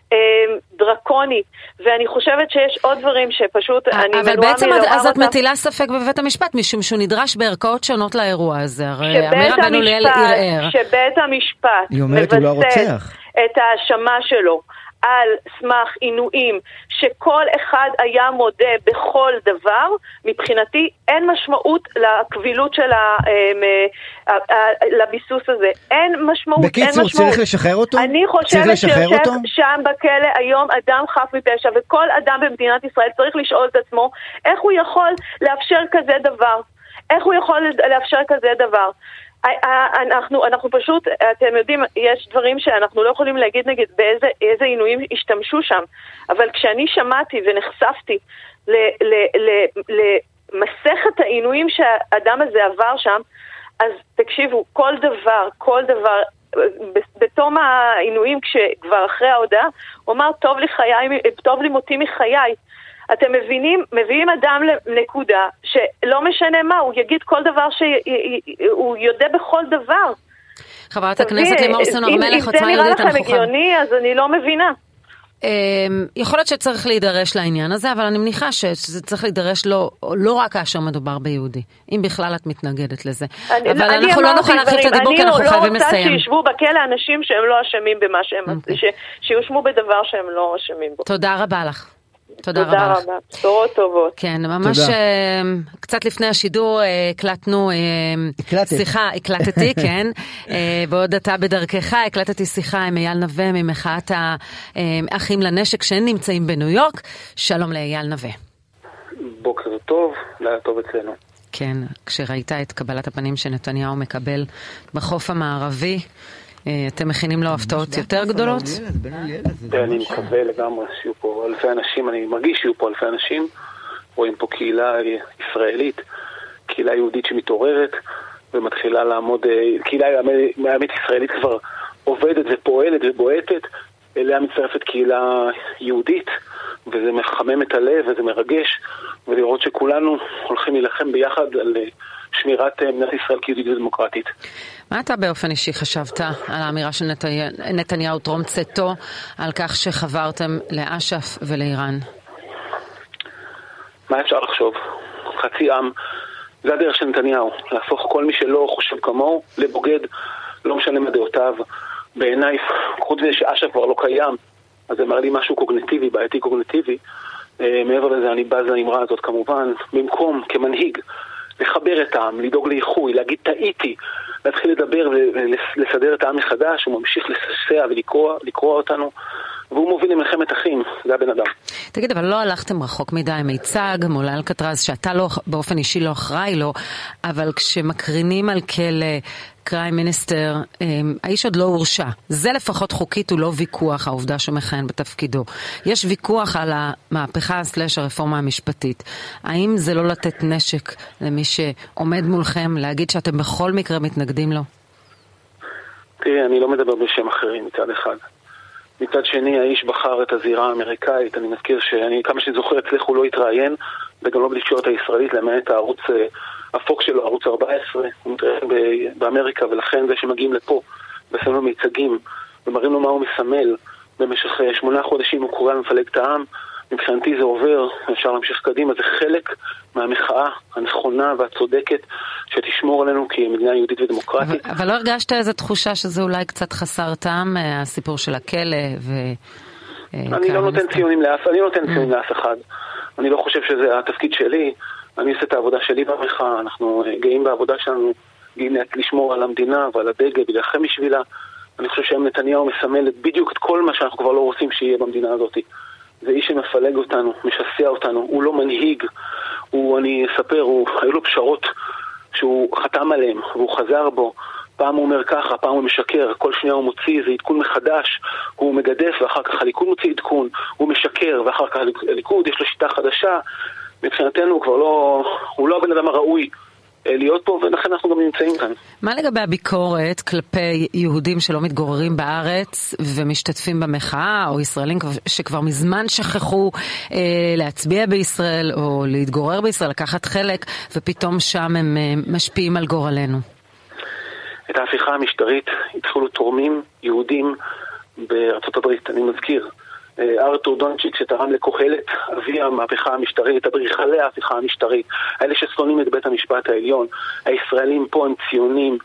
דרקוני, ואני חושבת שיש עוד דברים שפשוט אני מנועה מלומר אותם. אבל בעצם אז את מטילה ספק בבית המשפט, משום שהוא נדרש בערכאות שונות לאירוע הזה. הרי אמיר בן אוליאל ערער. שבית המשפט מבסס את ההאשמה שלו. על סמך עינויים שכל אחד היה מודה בכל דבר, מבחינתי אין משמעות לקבילות של ה... אמ, לביסוס הזה. אין משמעות, בקיצור, אין משמעות. צריך לשחרר אותו? אני חושבת שיושב שם בכלא היום אדם חף מפשע, וכל אדם במדינת ישראל צריך לשאול את עצמו איך הוא יכול לאפשר כזה דבר. איך הוא יכול לאפשר כזה דבר? אנחנו, אנחנו פשוט, אתם יודעים, יש דברים שאנחנו לא יכולים להגיד נגיד באיזה עינויים השתמשו שם, אבל כשאני שמעתי ונחשפתי למסכת העינויים שהאדם הזה עבר שם, אז תקשיבו, כל דבר, כל דבר, בתום העינויים, כשכבר אחרי ההודעה, הוא אמר, טוב לי, חיי, טוב לי מותי מחיי. אתם מבינים, מביאים אדם לנקודה שלא משנה מה, הוא יגיד כל דבר שהוא יודע בכל דבר. חברת הכנסת לימור סון הר מלך, עוצמה יהודית, אנחנו... אם זה נראה לכם הגיוני, אז אני לא מבינה. אמ, יכול להיות שצריך להידרש לעניין הזה, אבל אני מניחה שזה צריך להידרש לא, לא רק כאשר מדובר ביהודי, אם בכלל את מתנגדת לזה. אני, אבל אני אנחנו לא נוכל להרחיב את הדיבור כי אנחנו לא חייבים לסיים. אני לא רוצה שישבו בכלא אנשים שהם לא אשמים במה שהם, okay. אוקיי. שיושמו בדבר שהם לא אשמים בו. תודה רבה לך. תודה, תודה רבה. תודה רבה, בשורות טובות. כן, ממש תודה. אה, קצת לפני השידור אה, הקלטנו הקלטת. שיחה, הקלטתי, כן, אה, בעוד אתה בדרכך, הקלטתי שיחה עם אייל נווה ממחאת האחים לנשק שנמצאים בניו יורק. שלום לאייל נווה. בוקר טוב, לילה טוב אצלנו. כן, כשראית את קבלת הפנים שנתניהו מקבל בחוף המערבי, אה, אתם מכינים לו הפתעות יותר גדולות? אני מקווה לגמרי שיהיו פה אלפי אנשים, אני מרגיש שיהיו פה אלפי אנשים. רואים פה קהילה ישראלית, קהילה יהודית שמתעוררת ומתחילה לעמוד, אה, קהילה האמת ישראלית כבר עובדת ופועלת ובועטת, אליה מצטרפת קהילה יהודית, וזה מחמם את הלב וזה מרגש, ולראות שכולנו הולכים להילחם ביחד על שמירת מדינת ישראל כיהודית ודמוקרטית. מה אתה באופן אישי חשבת על האמירה של נתניהו טרום צאתו על כך שחברתם לאש"ף ולאיראן? מה אפשר לחשוב? חצי עם, זה הדרך של נתניהו, להפוך כל מי שלא חושב כמוהו לבוגד, לא משנה מה דעותיו. בעיניי, חוץ מזה שאש"ף כבר לא קיים, אז זה מראה לי משהו קוגנטיבי, בעייתי קוגנטיבי. אה, מעבר לזה, אני בז לאמרה הזאת כמובן, במקום, כמנהיג, לחבר את העם, לדאוג לאיחוי, להגיד טעיתי, להתחיל לדבר ולסדר את העם מחדש, הוא ממשיך לססע ולקרוע אותנו, והוא מוביל למלחמת אחים, זה הבן אדם. תגיד, אבל לא הלכתם רחוק מדי, מיצג מול אלקטרז, שאתה לא, באופן אישי לא אחראי לו, אבל כשמקרינים על כלא קריים מיניסטר, אמ, האיש עוד לא הורשע. זה לפחות חוקית הוא לא ויכוח, העובדה שהוא מכהן בתפקידו. יש ויכוח על המהפכה סלש הרפורמה המשפטית. האם זה לא לתת נשק למי שעומד מולכם, להגיד שאתם בכל מקרה מתנגדים לו? תראי, אני לא מדבר בשם אחרים מצד אחד. מצד שני, האיש בחר את הזירה האמריקאית. אני מזכיר שאני, כמה שאני זוכר, אצלך הוא לא התראיין, וגם לא בתקשורת הישראלית, למעט הערוץ אה, הפוקס שלו, ערוץ 14, הוא מתראיין באמריקה, ולכן זה שמגיעים לפה ושמים לו מיצגים ומראים לו מה הוא מסמל במשך אה, שמונה חודשים הוא קורא למפלג את העם, מבחינתי זה עובר, אפשר להמשיך קדימה, זה חלק מהמחאה הנכונה והצודקת שתשמור עלינו כמדינה יהודית ודמוקרטית. אבל, אבל לא הרגשת איזו תחושה שזה אולי קצת חסר טעם, אה, הסיפור של הכלא ו... אה, אני לא נותן ציונים לאף, אני לא נותן ציונים לאף אחד. אני לא חושב שזה התפקיד שלי. אני עושה את העבודה שלי במחאה, אנחנו אה, גאים בעבודה שלנו, גאים לשמור על המדינה ועל הדגל, להילחם בשבילה. אני חושב שהיום נתניהו מסמל בדיוק את כל מה שאנחנו כבר לא רוצים שיהיה במדינה הזאת. זה איש שמפלג אותנו, משסע אותנו, הוא לא מנהיג, הוא, אני אספר, הוא, היו לו פשרות שהוא חתם עליהן, והוא חזר בו. פעם הוא אומר ככה, פעם הוא משקר, כל שנייה הוא מוציא איזה עדכון מחדש, הוא מגדף ואחר כך הליכוד מוציא עדכון, הוא משקר ואחר כך הליכוד יש לו שיטה חדשה, מבחינתנו הוא כבר לא, הוא לא הבן אדם הראוי אה, להיות פה, ולכן אנחנו גם נמצאים כאן. מה לגבי הביקורת כלפי יהודים שלא מתגוררים בארץ ומשתתפים במחאה, או ישראלים שכבר מזמן שכחו אה, להצביע בישראל או להתגורר בישראל, לקחת חלק, ופתאום שם הם אה, משפיעים על גורלנו? את ההפיכה המשטרית התחילו תורמים יהודים בארצות הברית, אני מזכיר. אה, ארתור דונצ'יק שתרם לקהלת, אבי המהפכה המשטרית, אדריכלי ההפיכה המשטרית, אלה ששונאים את בית המשפט העליון, הישראלים פה הם ציונים,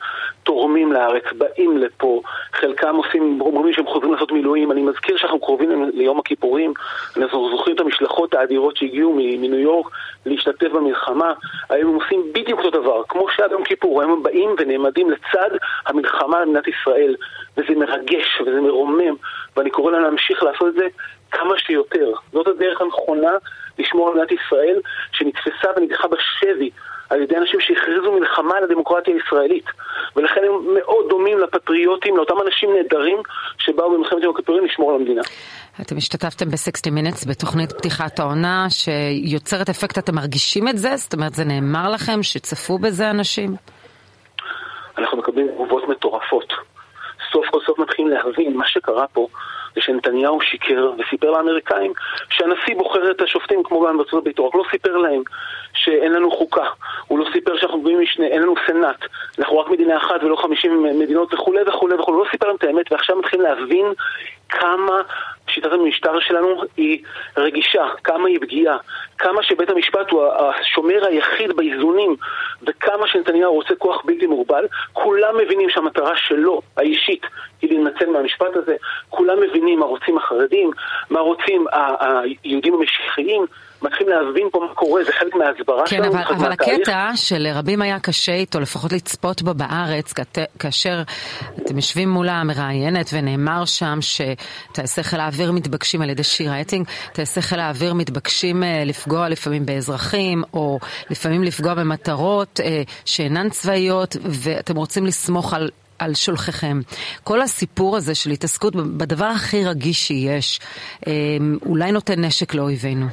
תורמים לארץ, באים לפה, חלקם עושים, אומרים שהם חוזרים לעשות מילואים, אני מזכיר שאנחנו קרובים ליום הכיפורים, אנחנו זוכרים את המשלחות האדירות שהגיעו מניו יורק להשתתף במלחמה, היום הם עושים בדיוק אותו דבר, כמו שהיה ביום כיפור, היום הם באים ונעמדים לצד המלחמה במדינת ישראל, וזה מרגש וזה מרומם, ואני קורא להם להמשיך לעשות את זה כמה שיותר. זאת הדרך הנכונה לשמור על מדינת ישראל, שנתפסה ונדחה בשבי על ידי אנשים שהכריזו מלחמה על הדמוקרטיה הישראלית. ולכן הם מאוד דומים לפטריוטים, לאותם אנשים נהדרים שבאו במלחמת יום הכיפורים לשמור על המדינה. אתם השתתפתם ב-60 Minutes בתוכנית פתיחת העונה שיוצרת אפקט, אתם מרגישים את זה? זאת אומרת, זה נאמר לכם שצפו בזה אנשים? אנחנו מקבלים תגובות מטורפות. סוף כל סוף מתחילים להבין מה שקרה פה זה שנתניהו שיקר וסיפר לאמריקאים שהנשיא בוחר את השופטים כמו גם בארצות הברית, הוא רק לא סיפר להם שאין לנו חוקה, הוא לא סיפר שאנחנו גבוהים משנה, אין לנו סנאט, אנחנו רק מדינה אחת ולא חמישים מדינות וכולי וכולי וכולי, הוא לא סיפר להם את האמת ועכשיו מתחילים להבין כמה שיטת המשטר שלנו היא רגישה, כמה היא פגיעה, כמה שבית המשפט הוא השומר היחיד באיזונים וכמה שנתניהו רוצה כוח בלתי מוגבל, כולם מבינים שהמטרה שלו, האישית, היא להינצל מהמשפט הזה, כולם מבינים מה רוצים החרדים, מה רוצים היהודים המשיחיים, מתחילים להבין פה מה קורה, זה חלק מההסברה כן, שלנו. כן, אבל, אבל הקטע שלרבים היה קשה איתו, לפחות לצפות בו בארץ, כאשר אתם יושבים מול המראיינת ונאמר שם שטייסי חיל האוויר מתבקשים על ידי שירה אטינג, טייסי חיל האוויר מתבקשים אה, לפגוע לפעמים באזרחים, או לפעמים לפגוע במטרות אה, שאינן צבאיות, ואתם רוצים לסמוך על על שולחיכם. כל הסיפור הזה של התעסקות בדבר הכי רגיש שיש, אה, אולי נותן נשק לאויבינו.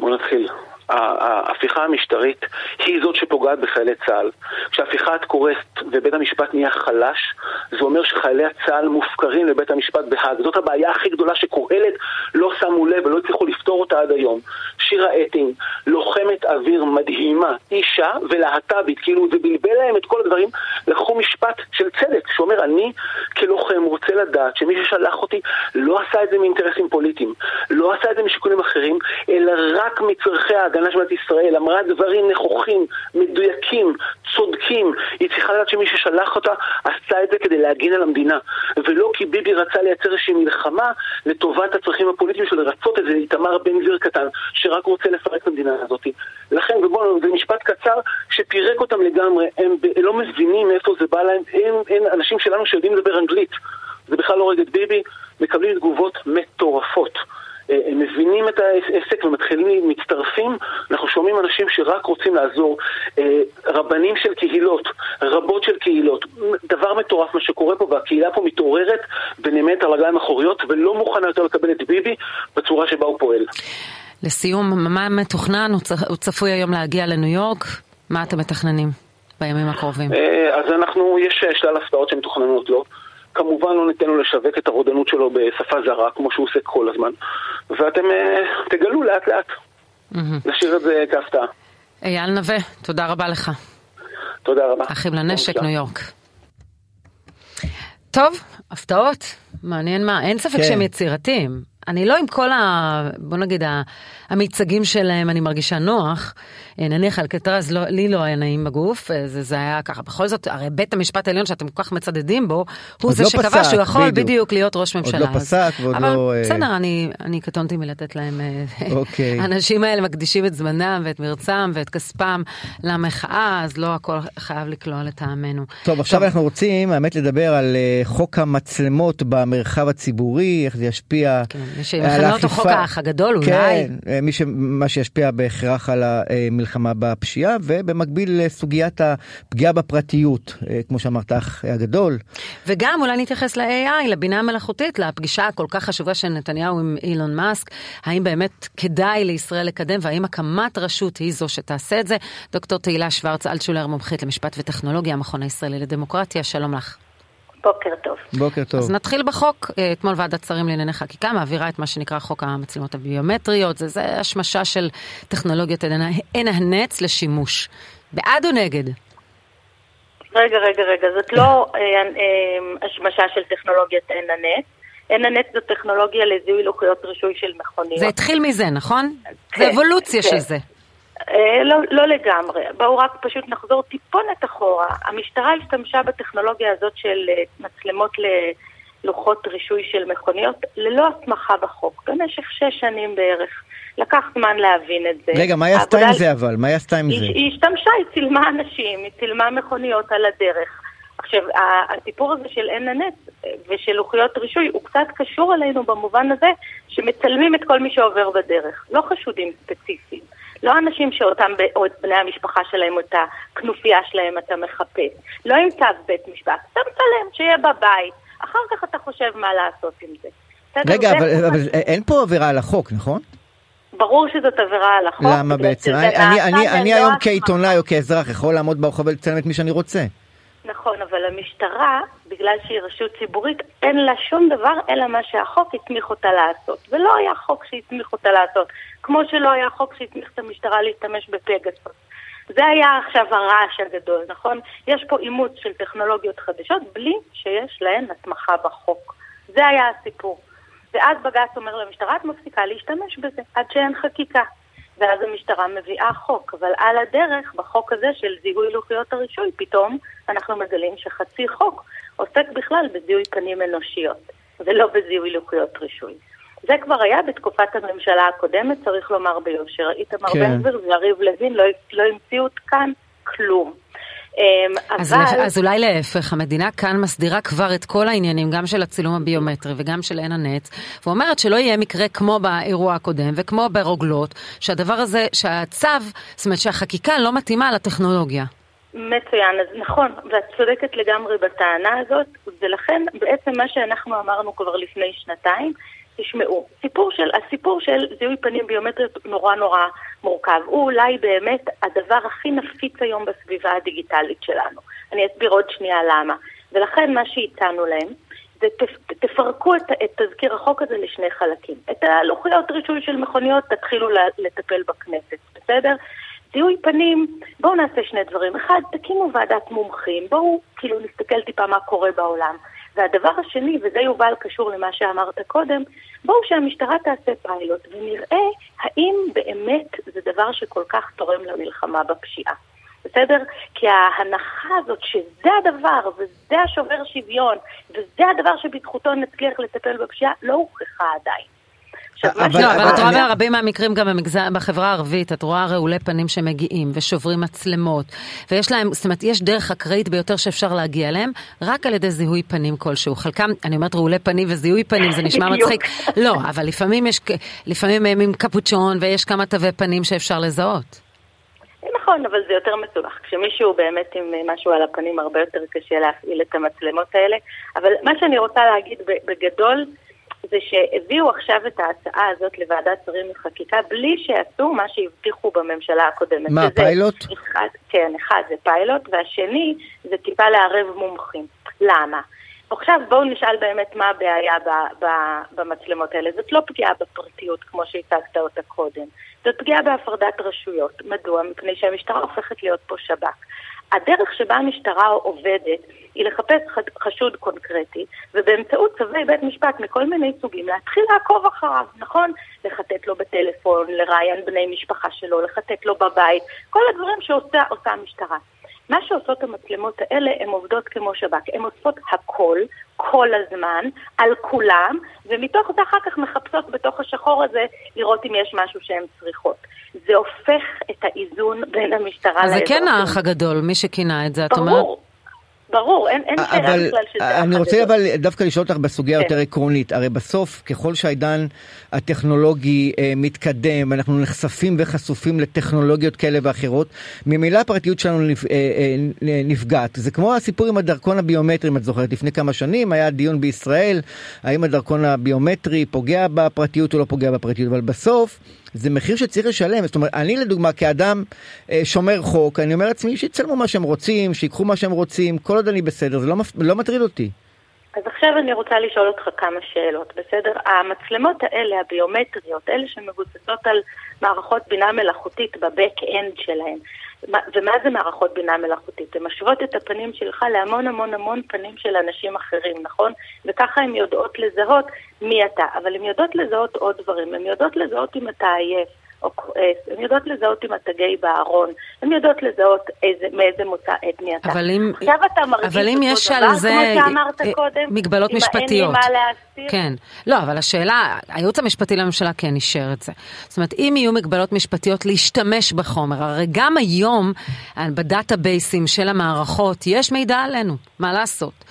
בוא נתחיל. ההפיכה המשטרית היא זאת שפוגעת בחיילי צה"ל. כשהפיכה את קורסת ובית המשפט נהיה חלש, זה אומר שחיילי הצה"ל מופקרים לבית המשפט בהאג. זאת הבעיה הכי גדולה שקהלת לא שמו לב ולא הצליחו לפתור אותה עד היום. שירה אטינג, לוחמת אוויר מדהימה, אישה ולהט"בית, כאילו זה בלבל להם את כל הדברים, לקחו משפט של צדק, שאומר אני כלוחם רוצה לדעת שמי ששלח אותי לא עשה את זה מאינטרסים פוליטיים, לא עשה את זה משיקולים אחרים, אלא רק מצורכי ההגנה של מדינת ישראל, אמרה דברים נכוחים, מדויקים, צודקים. היא צריכה לדעת שמי ששלח אותה עשה את זה כדי להגן על המדינה, ולא כי ביבי רצה לייצר איזושהי מלחמה לטובת הצרכים הפוליטיים שלו, לרצות איזה איתמר בן גביר קטן, שרק רוצה לפרק את המדינה הזאת. לכן, ובואו, זה משפט קצר שפירק אותם לגמרי, הם לא מבינים מאיפה זה בא להם, אין, אין אנשים שלנו שיודעים לדבר אנגלית, זה בכלל לא את ביבי, מקבלים תגובות מטורפות. אה, הם מבינים את העסק ומתחילים, מצטרפים, אנחנו שומעים אנשים שרק רוצים לעזור, אה, רבנים של קהילות, רבות של קהילות, דבר מטורף מה שקורה פה, והקהילה פה מתעוררת ונעמדת על רגליים אחוריות ולא מוכנה יותר לקבל את ביבי בצורה שבה הוא פועל. לסיום, מה מתוכנן? הוא צפוי היום להגיע לניו יורק? מה אתם מתכננים בימים הקרובים? אה, אז אנחנו, יש שלל הפתעות שמתוכננות לו. כמובן לא ניתן לו לשווק את הרודנות שלו בשפה זרה, כמו שהוא עושה כל הזמן, ואתם uh, תגלו לאט לאט. נשאיר את זה כהפתעה. אייל נווה, תודה רבה לך. תודה רבה. אחים לנשק, ניו יורק. טוב, הפתעות, מעניין מה, אין ספק כן. שהם יצירתיים. אני לא עם כל ה... בוא נגיד, המיצגים שלהם, אני מרגישה נוח. אה, נניח אלקטרז, לא, לי לא היה נעים בגוף, אה, זה, זה היה ככה. בכל זאת, הרי בית המשפט העליון שאתם כל כך מצדדים בו, הוא זה לא שקבע פסק, שהוא יכול בדיוק. בדיוק להיות ראש ממשלה. עוד לא פסק ועוד אבל לא... אבל בסדר, אני, אני קטונתי מלתת להם... אוקיי. האנשים האלה מקדישים את זמנם ואת מרצם ואת כספם למחאה, אז לא הכל חייב לקלוע לטעמנו. טוב, עכשיו טוב. אנחנו רוצים, האמת, לדבר על חוק המצלמות במרחב הציבורי, איך זה ישפיע כן, יש מכנה אותו חוק האח הגדול אולי. מי ש... מה שישפיע בהכרח על המלחמה בפשיעה, ובמקביל לסוגיית הפגיעה בפרטיות, אה, כמו שאמרת, האח הגדול. וגם אולי נתייחס ל-AI, לבינה המלאכותית, לפגישה הכל כך חשובה של נתניהו עם אילון מאסק, האם באמת כדאי לישראל לקדם, והאם הקמת רשות היא זו שתעשה את זה? דוקטור תהילה שוורץ אלטשולר, מומחית למשפט וטכנולוגיה, המכון הישראלי לדמוקרטיה, שלום לך. בוקר טוב. בוקר טוב. אז נתחיל בחוק. אה, אתמול ועדת שרים לענייני חקיקה מעבירה את מה שנקרא חוק המצלמות הביומטריות. זה, זה השמשה של טכנולוגיות עין הנץ לשימוש. בעד או נגד? רגע, רגע, רגע. זאת לא אה, אה, השמשה של טכנולוגיית עין הנץ. עין הנץ זו טכנולוגיה לזיהוי לוחיות רישוי של מכוניות. זה התחיל מזה, נכון? כן, זה אבולוציה כן. של זה. אה, לא, לא לגמרי. בואו רק פשוט נחזור טיפונת אחורה. המשטרה השתמשה בטכנולוגיה הזאת של אה, מצלמות ללוחות רישוי של מכוניות ללא הסמכה בחוק, במשך שש שנים בערך. לקח זמן להבין את זה. רגע, מה היא עשתה עם זה אבל? מה היא עשתה עם זה? היא השתמשה, היא צילמה אנשים, היא צילמה מכוניות על הדרך. עכשיו, הסיפור הזה של עין הנץ אה, ושל לוחיות רישוי הוא קצת קשור אלינו במובן הזה שמצלמים את כל מי שעובר בדרך, לא חשודים ספציפיים. לא אנשים שאותם, או את בני המשפחה שלהם, או את הכנופיה שלהם אתה מחפש. לא עם צו בית משפט, אתה מצלם, שיהיה בבית. אחר כך אתה חושב מה לעשות עם זה. רגע, אבל, אבל אין פה עבירה על החוק, נכון? ברור שזאת עבירה על החוק. למה בעצם? אני, אני, אני, אני היום כעיתונאי או כאזרח יכול לעמוד ברחוב ולצלם את מי שאני רוצה. נכון, אבל המשטרה, בגלל שהיא רשות ציבורית, אין לה שום דבר אלא מה שהחוק הסמיך אותה לעשות. ולא היה חוק שהסמיך אותה לעשות, כמו שלא היה חוק שהסמיך את המשטרה להשתמש בפגסוס. זה היה עכשיו הרעש הגדול, נכון? יש פה אימוץ של טכנולוגיות חדשות בלי שיש להן הסמכה בחוק. זה היה הסיפור. ואז בג"ץ אומר למשטרה, את מפסיקה להשתמש בזה, עד שאין חקיקה. ואז המשטרה מביאה חוק, אבל על הדרך, בחוק הזה של זיהוי לוחיות הרישוי, פתאום אנחנו מגלים שחצי חוק עוסק בכלל בזיהוי פנים אנושיות, ולא בזיהוי לוחיות רישוי. זה כבר היה בתקופת הממשלה הקודמת, צריך לומר ביושר. איתמר כן. בן גביר ויריב לוין לא, לא המציאו כאן כלום. אמ, אז, אבל... אז אולי להפך, המדינה כאן מסדירה כבר את כל העניינים, גם של הצילום הביומטרי וגם של עין הנץ, ואומרת שלא יהיה מקרה כמו באירוע הקודם וכמו ברוגלות, שהדבר הזה, שהצו, זאת אומרת שהחקיקה לא מתאימה לטכנולוגיה. מצוין, אז נכון, ואת צודקת לגמרי בטענה הזאת, ולכן בעצם מה שאנחנו אמרנו כבר לפני שנתיים, תשמעו, סיפור של, הסיפור של זיהוי פנים ביומטריות נורא נורא מורכב. הוא אולי באמת הדבר הכי נפיץ היום בסביבה הדיגיטלית שלנו. אני אסביר עוד שנייה למה. ולכן מה שהצענו להם, זה תפרקו את, את תזכיר החוק הזה לשני חלקים. את הלוחיות רישוי של מכוניות תתחילו לטפל בכנסת, בסדר? זיהוי פנים, בואו נעשה שני דברים. אחד, תקימו ועדת מומחים, בואו כאילו נסתכל טיפה מה קורה בעולם. והדבר השני, וזה יובל קשור למה שאמרת קודם, בואו שהמשטרה תעשה פיילוט ונראה האם באמת זה דבר שכל כך תורם למלחמה בפשיעה. בסדר? כי ההנחה הזאת שזה הדבר וזה השובר שוויון וזה הדבר שבזכותו נצליח לטפל בפשיעה לא הוכחה עדיין. אבל, לא, אבל את רואה ברבים מהמקרים גם במגזר, בחברה הערבית, את רואה רעולי פנים שמגיעים ושוברים מצלמות, ויש להם, זאת אומרת, יש דרך אקראית ביותר שאפשר להגיע אליהם, רק על ידי זיהוי פנים כלשהו. חלקם, אני אומרת רעולי פנים וזיהוי פנים, זה נשמע מצחיק. לא, אבל לפעמים יש, לפעמים הם עם קפוצ'ון ויש כמה תווי פנים שאפשר לזהות. נכון, אבל זה יותר מסובך. כשמישהו באמת עם משהו על הפנים, הרבה יותר קשה להפעיל את המצלמות האלה. אבל מה שאני רוצה להגיד בגדול, זה שהביאו עכשיו את ההצעה הזאת לוועדת שרים לחקיקה בלי שעשו מה שהבטיחו בממשלה הקודמת. מה, פיילוט? אחד, כן, אחד זה פיילוט, והשני זה טיפה לערב מומחים. למה? עכשיו בואו נשאל באמת מה הבעיה ב, ב, במצלמות האלה. זאת לא פגיעה בפרטיות כמו שהצגת אותה קודם, זאת פגיעה בהפרדת רשויות. מדוע? מפני שהמשטרה הופכת להיות פה שב"כ. הדרך שבה המשטרה עובדת היא לחפש חשוד קונקרטי, ובאמצעות צווי בית משפט מכל מיני סוגים להתחיל לעקוב אחריו, נכון? לחטט לו בטלפון, לראיין בני משפחה שלו, לחטט לו בבית, כל הדברים שעושה המשטרה. מה שעושות המצלמות האלה, הן עובדות כמו שב"כ. הן עושות הכל, כל הזמן, על כולם, ומתוך זה אחר כך מחפשות בתוך השחור הזה לראות אם יש משהו שהן צריכות. זה הופך את האיזון בין המשטרה לאזרחים. אז זה כן האח הגדול, מי שכינה את זה, את אומרת? ברור. ברור, אין, אין שאלה בכלל שזה... אני רוצה אבל דווקא לשאול אותך בסוגיה כן. יותר עקרונית. הרי בסוף, ככל שהעידן הטכנולוגי אה, מתקדם, אנחנו נחשפים וחשופים לטכנולוגיות כאלה ואחרות, ממילא הפרטיות שלנו נפ, אה, אה, נפגעת. זה כמו הסיפור עם הדרכון הביומטרי, אם את זוכרת, לפני כמה שנים היה דיון בישראל, האם הדרכון הביומטרי פוגע בפרטיות או לא פוגע בפרטיות, אבל בסוף... זה מחיר שצריך לשלם. זאת אומרת, אני לדוגמה כאדם אה, שומר חוק, אני אומר לעצמי שיצלמו מה שהם רוצים, שיקחו מה שהם רוצים, כל עוד אני בסדר, זה לא, לא מטריד אותי. אז עכשיו אני רוצה לשאול אותך כמה שאלות, בסדר? המצלמות האלה, הביומטריות, אלה שמבוססות על מערכות בינה מלאכותית בבק-אנד שלהן, ומה זה מערכות בינה מלאכותית? הן משוות את הפנים שלך להמון המון המון פנים של אנשים אחרים, נכון? וככה הן יודעות לזהות מי אתה. אבל הן יודעות לזהות עוד דברים. הן יודעות לזהות אם אתה עייף. או כועס, הן יודעות לזהות אם אתה גיי בארון, הן יודעות לזהות איזה, מאיזה מוצא אתני אתה. אבל אם, עכשיו אתה מרגיש אבל אם יש על זה כמו שאמרת אה, קודם, מגבלות משפטיות. מה להסתיר. כן. לא, אבל השאלה, הייעוץ המשפטי לממשלה כן אישר את זה. זאת אומרת, אם יהיו מגבלות משפטיות להשתמש בחומר, הרי גם היום בדאטה בייסים של המערכות יש מידע עלינו, מה לעשות?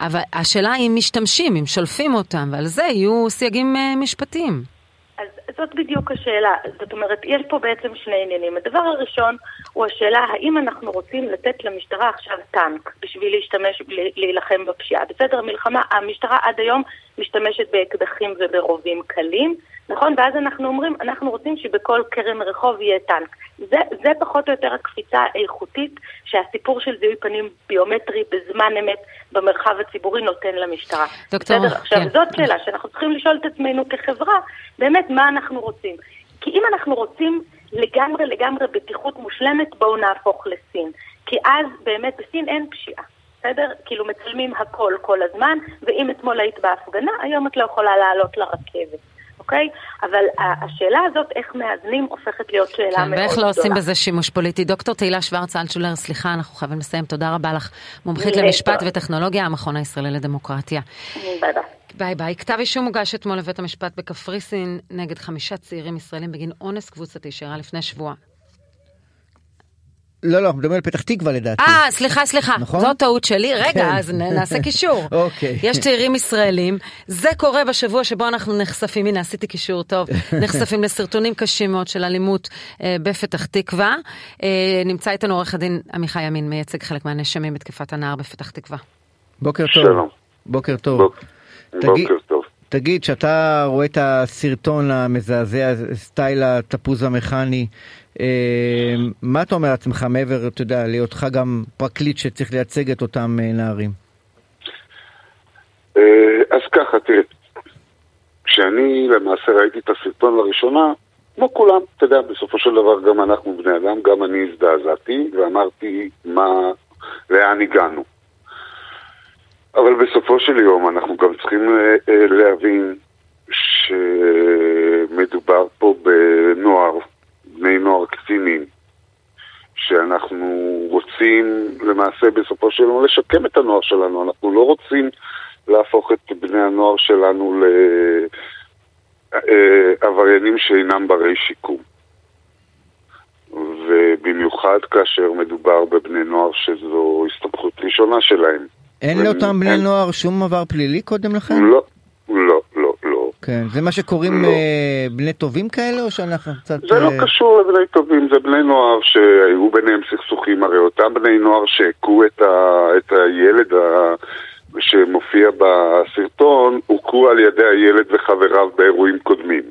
אבל השאלה אם משתמשים, אם שולפים אותם, ועל זה יהיו סייגים אה, משפטיים. זאת בדיוק השאלה. זאת אומרת, יש פה בעצם שני עניינים. הדבר הראשון הוא השאלה האם אנחנו רוצים לתת למשטרה עכשיו טנק בשביל להשתמש, להילחם בפשיעה. בסדר, המלחמה, המשטרה עד היום משתמשת באקדחים וברובים קלים, נכון? ואז אנחנו אומרים, אנחנו רוצים שבכל קרן רחוב יהיה טנק. זה, זה פחות או יותר הקפיצה האיכותית שהסיפור של זיהוי פנים ביומטרי בזמן אמת במרחב הציבורי נותן למשטרה. דוקטור, בסדר? עכשיו, כן. זאת שאלה שאנחנו צריכים לשאול את עצמנו כחברה, באמת, מה אנחנו רוצים? כי אם אנחנו רוצים לגמרי לגמרי בטיחות מושלמת, בואו נהפוך לסין. כי אז באמת בסין אין פשיעה. בסדר? כאילו מצלמים הכל כל הזמן, ואם אתמול היית בהפגנה, היום את לא יכולה לעלות לרכבת. אוקיי? אבל השאלה הזאת, איך מאזנים, הופכת להיות שאלה כן, מאוד גדולה. ואיך לא עושים בזה שימוש פוליטי. דוקטור תהילה שוורץ אלטשולר, סליחה, אנחנו חייבים לסיים. תודה רבה לך. מומחית למשפט וטכנולוגיה, המכון הישראלי לדמוקרטיה. ביי ביי. ביי ביי. כתב אישום הוגש אתמול לבית המשפט בקפריסין נגד חמישה צעירים ישראלים בגין אונס קבוצתי שאירע לפני שבוע. לא, לא, מדברים על פתח תקווה לדעתי. אה, סליחה, סליחה. נכון? זו טעות שלי. רגע, כן. אז נעשה קישור. אוקיי. יש צעירים ישראלים, זה קורה בשבוע שבו אנחנו נחשפים, הנה עשיתי קישור טוב, נחשפים לסרטונים קשים מאוד של אלימות אה, בפתח תקווה. אה, נמצא איתנו עורך הדין עמיחי ימין, מייצג חלק מהנאשמים בתקיפת הנער בפתח תקווה. בוקר טוב. שלום. בוקר טוב. בוק... תגיד, בוקר טוב. תגיד, שאתה רואה את הסרטון המזעזע, סטייל התפוז המכני, אה, מה אתה אומר לעצמך מעבר, אתה יודע, להיותך גם פרקליט שצריך לייצג את אותם אה, נערים? אה, אז ככה, תראה, כשאני למעשה ראיתי את הסרטון לראשונה, כמו כולם, אתה יודע, בסופו של דבר גם אנחנו בני אדם, גם אני הזדעזעתי ואמרתי מה, לאן הגענו. אבל בסופו של יום אנחנו גם צריכים להבין שמדובר פה בנוער בני נוער קצינים, שאנחנו רוצים למעשה בסופו של דבר לשקם את הנוער שלנו, אנחנו לא רוצים להפוך את בני הנוער שלנו לעבריינים שאינם ברי שיקום. ובמיוחד כאשר מדובר בבני נוער שזו הסתבכות ראשונה שלהם. אין לאותם בני נוער שום עבר פלילי קודם לכן? לא, לא, לא, כן, זה מה שקוראים לא. אה, בני טובים כאלה, או שאנחנו קצת... זה לא אה... קשור לבני טובים, זה בני נוער שהיו ביניהם סכסוכים, הרי אותם בני נוער שהכו את, ה, את הילד ה, שמופיע בסרטון, הוכו על ידי הילד וחבריו באירועים קודמים.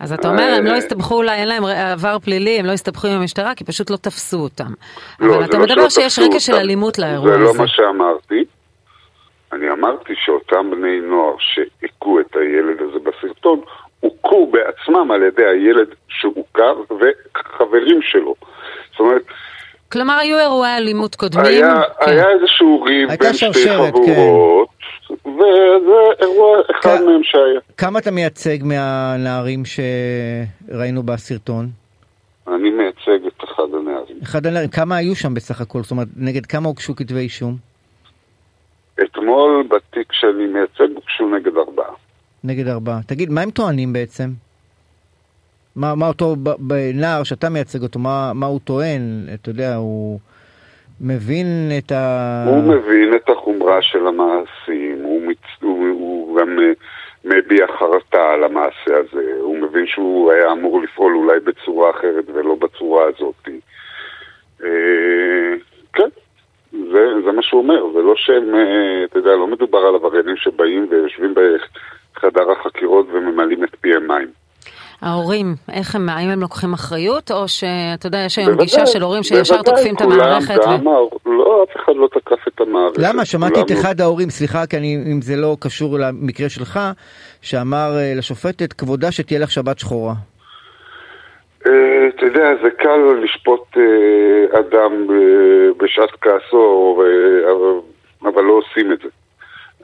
אז אתה אומר, הם לא אה, הסתבכו אולי, אין להם עבר פלילי, הם לא הסתבכו עם המשטרה, כי פשוט לא תפסו אותם. לא, אבל אתה לא מדבר שיש רקע של אלימות לאירוע הזה. זה לא מה שאמרתי. אני אמרתי שאותם בני נוער שהכו את הילד הזה בסרטון, הוכו בעצמם על ידי הילד שהוכר וחברים שלו. זאת אומרת... כלומר, היו אירועי אלימות קודמים? היה, כן. היה איזשהו ריב בין שתי חבורות, כן. וזה אירוע אחד כ- מהם שהיה. כמה אתה מייצג מהנערים שראינו בסרטון? אני מייצג את אחד הנערים. אחד הנערים, כמה היו שם בסך הכל? זאת אומרת, נגד כמה הוגשו כתבי אישום? אתמול בתיק שאני מייצג הוגשו נגד ארבעה. נגד ארבעה. תגיד, מה הם טוענים בעצם? מה, מה אותו נער שאתה מייצג אותו, מה, מה הוא טוען? אתה יודע, הוא מבין את ה... הוא מבין את החומרה של המעשים, גם אה, מביע חרטה על המעשה הזה, הוא מבין שהוא היה אמור לפעול אולי בצורה אחרת ולא בצורה הזאת. אה, כן, זה, זה מה שהוא אומר, זה לא שהם, אה, אתה יודע, לא מדובר על עבריינים שבאים ויושבים בחדר החקירות וממלאים את פיהם מים. ההורים, איך הם, האם הם לוקחים אחריות, או שאתה יודע, יש היום גישה של הורים שישר תוקפים את המערכת? בוודאי, ו... לא, אף אחד לא תקף את המערכת. למה? שמעתי את אחד ההורים, סליחה, כי אני, אם זה לא קשור למקרה שלך, שאמר אה, לשופטת, כבודה שתהיה לך שבת שחורה. אה, אתה יודע, זה קל לשפוט אה, אדם בשעת כעסו, אבל לא עושים את זה.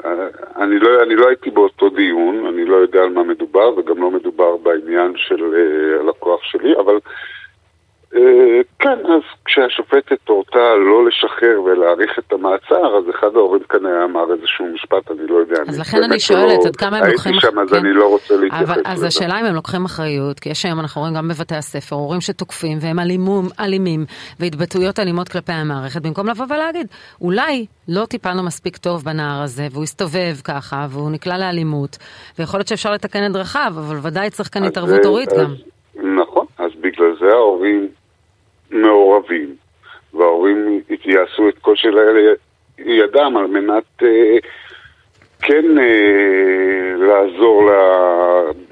אה, אני לא, אני לא הייתי באותו דיון, אני לא יודע על מה מדובר, וגם לא מדובר בעניין של הלקוח שלי, אבל אה, כן, אז כשהשופטת הורתה לא לשחרר ולהאריך את המעצר, אז אחד ההורים כאן היה אמר איזשהו משפט, אני לא יודע. אז לכן אני שואלת, לא, עד כמה הם לוקחים... הייתי שם, אז כן. אני לא רוצה להתייחס לזה. אז השאלה אם הם לוקחים אחריות, כי יש היום, אנחנו רואים גם בבתי הספר, הורים שתוקפים והם אלימים, והתבטאויות אלימות כלפי המערכת, במקום לבוא ולהגיד, אולי לא טיפלנו מספיק טוב בנער הזה, והוא הסתובב ככה, והוא נקלע לאלימות, ויכול להיות שאפשר לתקן את דרכיו, אבל ודאי צריך כאן התערבות הורית גם. נכון, אז בגלל זה ההורים מעורבים, וההורים יעשו את כל שלאלה ידם על מנת אה, כן אה, לעזור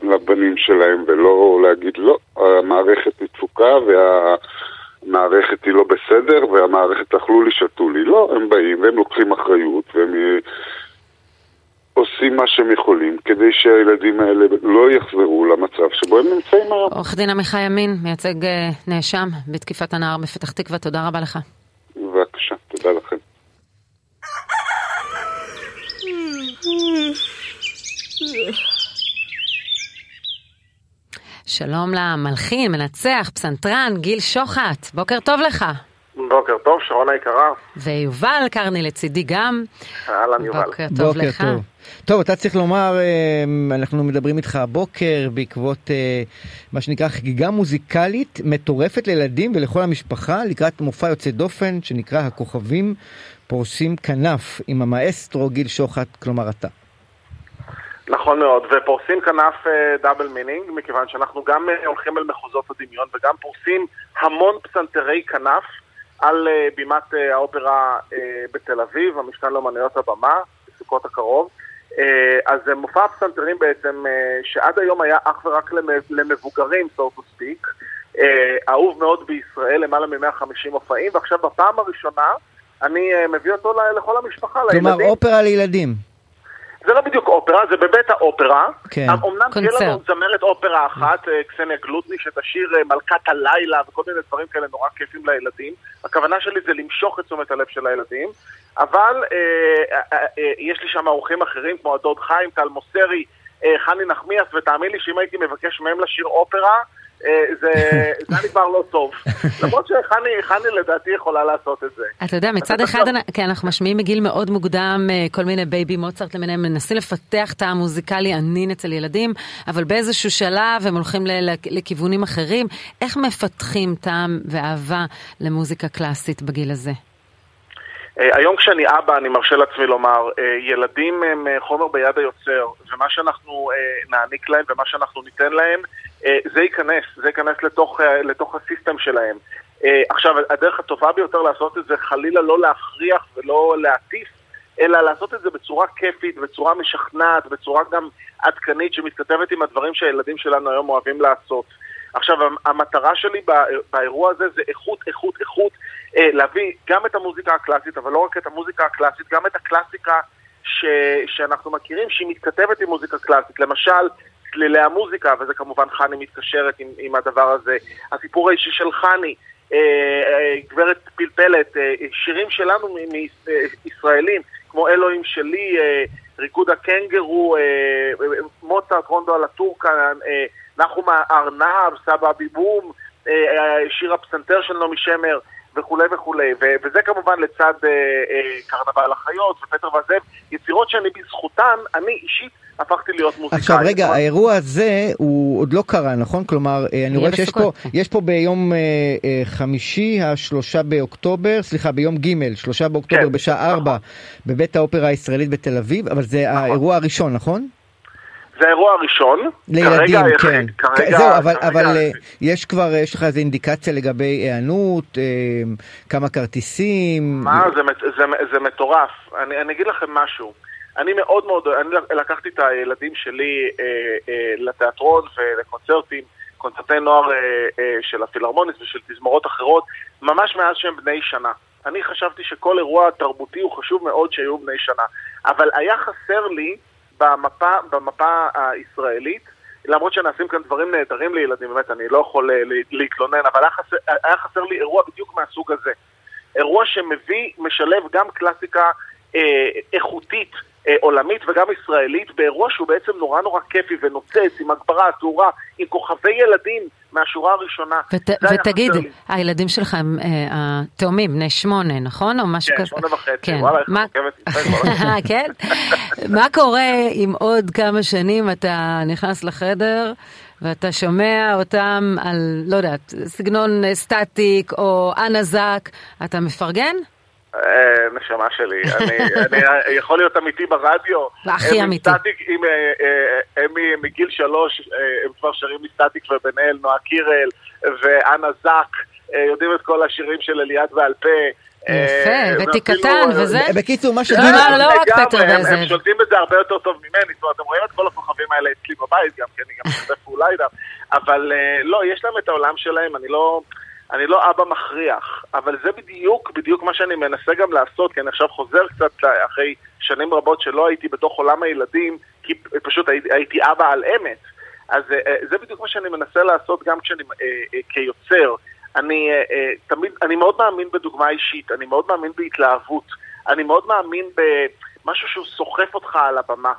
לבנים שלהם ולא להגיד לא, המערכת היא תפוקה והמערכת היא לא בסדר והמערכת אכלו לי, שתו לי. לא, הם באים והם לוקחים אחריות והם אה, עושים מה שהם יכולים כדי שהילדים האלה לא יחזרו למצב שבו הם נמצאים היום. עורך דין עמיחי ימין, מייצג אה, נאשם בתקיפת הנער בפתח תקווה, תודה רבה לך. בבקשה, תודה לכם. שלום למלחין, מנצח, פסנתרן, גיל שוחט, בוקר טוב לך. בוקר טוב, שרון היקרה. ויובל קרני לצידי גם. אהלן יובל. בוקר טוב בוקר לך. טוב. טוב, אתה צריך לומר, אה, אנחנו מדברים איתך הבוקר בעקבות אה, מה שנקרא חגיגה מוזיקלית מטורפת לילדים ולכל המשפחה לקראת מופע יוצא דופן שנקרא הכוכבים פורסים כנף עם המאסטרו גיל שוחט, כלומר אתה. נכון מאוד, ופורסים כנף double uh, meaning, מכיוון שאנחנו גם uh, הולכים אל מחוזות הדמיון וגם פורסים המון פסנתרי כנף על uh, בימת uh, האופרה uh, בתל אביב, המשכן לאמנויות הבמה, בסוכות הקרוב. אז זה מופע הפסנתרים בעצם, שעד היום היה אך ורק למבוגרים, so to speak, אהוב מאוד בישראל, למעלה מ-150 מופעים, ועכשיו בפעם הראשונה אני מביא אותו לכל המשפחה, לילדים. כלומר, אופרה לילדים. זה לא בדיוק אופרה, זה בבית האופרה. כן. אמנם תהיה לנו זמרת אופרה אחת, אה, קסניה גלוטני, שתשיר אה, מלכת הלילה וכל מיני דברים כאלה נורא כיפים לילדים. הכוונה שלי זה למשוך את תשומת הלב של הילדים. אבל אה, אה, אה, יש לי שם אורחים אחרים, כמו הדוד חיים, טל מוסרי, אה, חני נחמיאס, ותאמין לי שאם הייתי מבקש מהם לשיר אופרה, אה, זה היה כבר לא טוב. למרות שחני לדעתי יכולה לעשות את זה. אתה יודע, מצד אחד, כן, אנחנו משמיעים מגיל מאוד מוקדם אה, כל מיני בייבי מוצרט למיניהם, מנסים לפתח טעם מוזיקלי עניין אצל ילדים, אבל באיזשהו שלב הם הולכים לכיוונים אחרים. איך מפתחים טעם ואהבה למוזיקה קלאסית בגיל הזה? אה, היום כשאני אבא, אני מרשה לעצמי לומר, ילדים הם חומר ביד היוצר, ומה שאנחנו נעניק להם ומה שאנחנו ניתן להם, אה, זה ייכנס, זה ייכנס לתוך, אה, לתוך הסיסטם שלהם. אה, עכשיו, הדרך הטובה ביותר לעשות את זה חלילה לא להכריח ולא להטיף, אלא לעשות את זה בצורה כיפית, בצורה משכנעת, בצורה גם עדכנית שמתכתבת עם הדברים שהילדים שלנו היום אוהבים לעשות. עכשיו, המטרה שלי באירוע הזה זה איכות, איכות, איכות, להביא גם את המוזיקה הקלאסית, אבל לא רק את המוזיקה הקלאסית, גם את הקלאסיקה ש, שאנחנו מכירים שהיא מתכתבת עם מוזיקה קלאסית. למשל, צלילי המוזיקה, וזה כמובן חני מתקשרת עם, עם הדבר הזה. הסיפור האישי של חני, אה, אה, גברת פלפלת, אה, שירים שלנו מישראלים, כמו אלוהים שלי, אה, ריקוד הקנגרו, אה, אה מוצרט, רונדו על הטורקה, אה, נחום ארנב, סבא ביבום, אה, אה, שיר הפסנתר של נעמי שמר. וכולי וכולי, ו- וזה כמובן לצד אה, אה, קרנבל החיות ופטר וזאב, יצירות שאני בזכותן, אני אישית הפכתי להיות מוזיקאי. עכשיו רגע, נכון? האירוע הזה הוא עוד לא קרה, נכון? כלומר, אני רואה שיש פה, יש פה ביום אה, אה, חמישי, השלושה באוקטובר, סליחה, ביום ג', שלושה באוקטובר כן, בשעה נכון. ארבע, בבית האופרה הישראלית בתל אביב, אבל זה נכון. האירוע הראשון, נכון? זה האירוע הראשון. לילדים, כן. כרגע, זהו, אבל, כרגע... אבל יש כבר, יש לך איזו אינדיקציה לגבי היענות, כמה כרטיסים? מה, זה, זה, זה מטורף. אני, אני אגיד לכם משהו. אני מאוד מאוד, אני לקחתי את הילדים שלי אה, אה, לתיאטרון ולקונצרטים, קונצרטי נוער אה, אה, של הפילהרמוניס ושל תזמורות אחרות, ממש מאז שהם בני שנה. אני חשבתי שכל אירוע תרבותי הוא חשוב מאוד שיהיו בני שנה, אבל היה חסר לי במפה, במפה הישראלית, למרות שנעשים כאן דברים נהדרים לילדים, באמת, אני לא יכול אה, להתלונן, אבל היה חסר, היה חסר לי אירוע בדיוק מהסוג הזה. אירוע שמביא, משלב גם קלאסיקה אה, איכותית אה, עולמית וגם ישראלית באירוע שהוא בעצם נורא נורא כיפי ונוצץ עם הגברה, תאורה, עם כוכבי ילדים מהשורה הראשונה. ות, ותגיד, הילדים שלך הם התאומים, אה, בני שמונה, נכון? או משהו כזה? כן, שמונה וחצי, כן. וואלה, איך מה... חוקבת כן? מה קורה אם עוד כמה שנים אתה נכנס לחדר ואתה שומע אותם על, לא יודעת, סגנון סטטיק או אנזק, אתה מפרגן? אה, נשמה שלי, אני יכול להיות אמיתי ברדיו. הכי אמיתי. אם אה, אה, הם מגיל שלוש, הם כבר שרים מסטטיק ובן-אל, נועה קירל ואנה זק, יודעים את כל השירים של אליעד בעל פה. יפה, ותי קטן וזה. בקיצור, מה ש... לא, לא רק פטר וזאב. הם שולטים בזה הרבה יותר טוב ממני, זאת אומרת, אתם רואים את כל הכוכבים האלה אצלי בבית גם, כי אני גם משתף פעולה איתם, אבל לא, יש להם את העולם שלהם, אני לא... אני לא אבא מכריח, אבל זה בדיוק, בדיוק מה שאני מנסה גם לעשות, כי אני עכשיו חוזר קצת אחרי שנים רבות שלא הייתי בתוך עולם הילדים, כי פשוט הייתי, הייתי אבא על אמת. אז אה, זה בדיוק מה שאני מנסה לעשות גם כשאני אה, אה, כיוצר. אני תמיד, אני מאוד מאמין בדוגמה אישית, אני מאוד מאמין בהתלהבות, אני מאוד מאמין במשהו שהוא סוחף אותך על הבמה.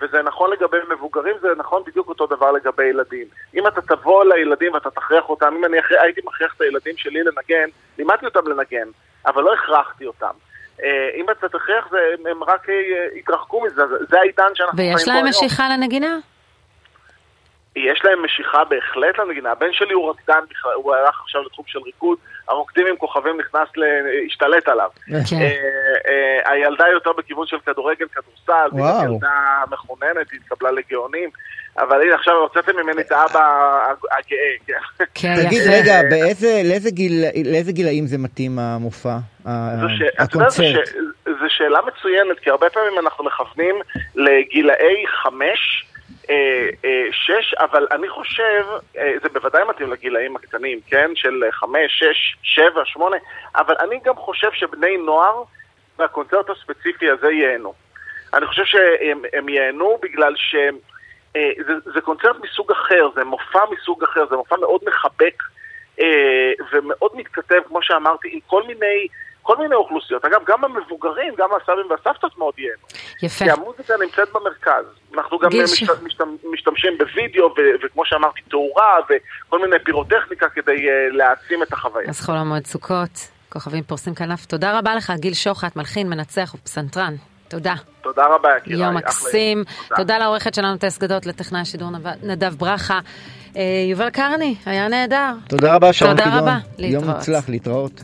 וזה נכון לגבי מבוגרים, זה נכון בדיוק אותו דבר לגבי ילדים. אם אתה תבוא לילדים ואתה תכריח אותם, אם אני אחרי, הייתי מכריח את הילדים שלי לנגן, לימדתי אותם לנגן, אבל לא הכרחתי אותם. אה, אם אתה תכריח, הם רק אה, יתרחקו מזה, זה העידן שאנחנו חיים בו היום. ויש להם משיכה לנגינה? יש להם משיכה בהחלט לנגינה. הבן שלי הוא רקדן, הוא הלך עכשיו לתחום של ריקוד, הרוקדים עם כוכבים נכנס להשתלט עליו. כן. אה, אה, הילדה יותר בכיוון של כדורגל, כדורסל, והיא ילדה מחוננת, היא התקבלה לגאונים. אבל הנה עכשיו הוצאתם ממני את האבא הגאה. כן. כן, תגיד רגע, לאיזה גילאים זה מתאים המופע, הקונצרט? וזו שאלה מצוינת, כי הרבה פעמים אנחנו מכוונים לגילאי חמש, שש, אבל אני חושב, אה, זה בוודאי מתאים לגילאים הקטנים, כן? של חמש, שש, שבע, שמונה, אבל אני גם חושב שבני נוער מהקונצרט הספציפי הזה ייהנו. אני חושב שהם ייהנו בגלל שזה קונצרט מסוג אחר, זה מופע מסוג אחר, זה מופע מאוד מחבק ומאוד מתכתב, כמו שאמרתי, עם כל מיני... כל מיני אוכלוסיות. אגב, גם המבוגרים, גם הסבים והסבתות מאוד ייהנו. יפה. כי המוזיקה נמצאת במרכז. אנחנו גם משת, ש... משת, משתמשים בווידאו, ו, וכמו שאמרתי, תאורה, וכל מיני פירוטכניקה כדי uh, להעצים את החוויה. אז חול המועד סוכות, כוכבים פורסים כנף. תודה רבה לך, גיל שוחט, מלחין, מנצח ופסנתרן. תודה. תודה רבה, יקיריי. יום מקסים. תודה. תודה לעורכת שלנו, טס גדות, לטכנאי השידור נדב ברכה. יובל קרני, היה נהדר. תודה רבה, שרון קידון. תודה רבה, להתראות. יום מוצלח, להתראות.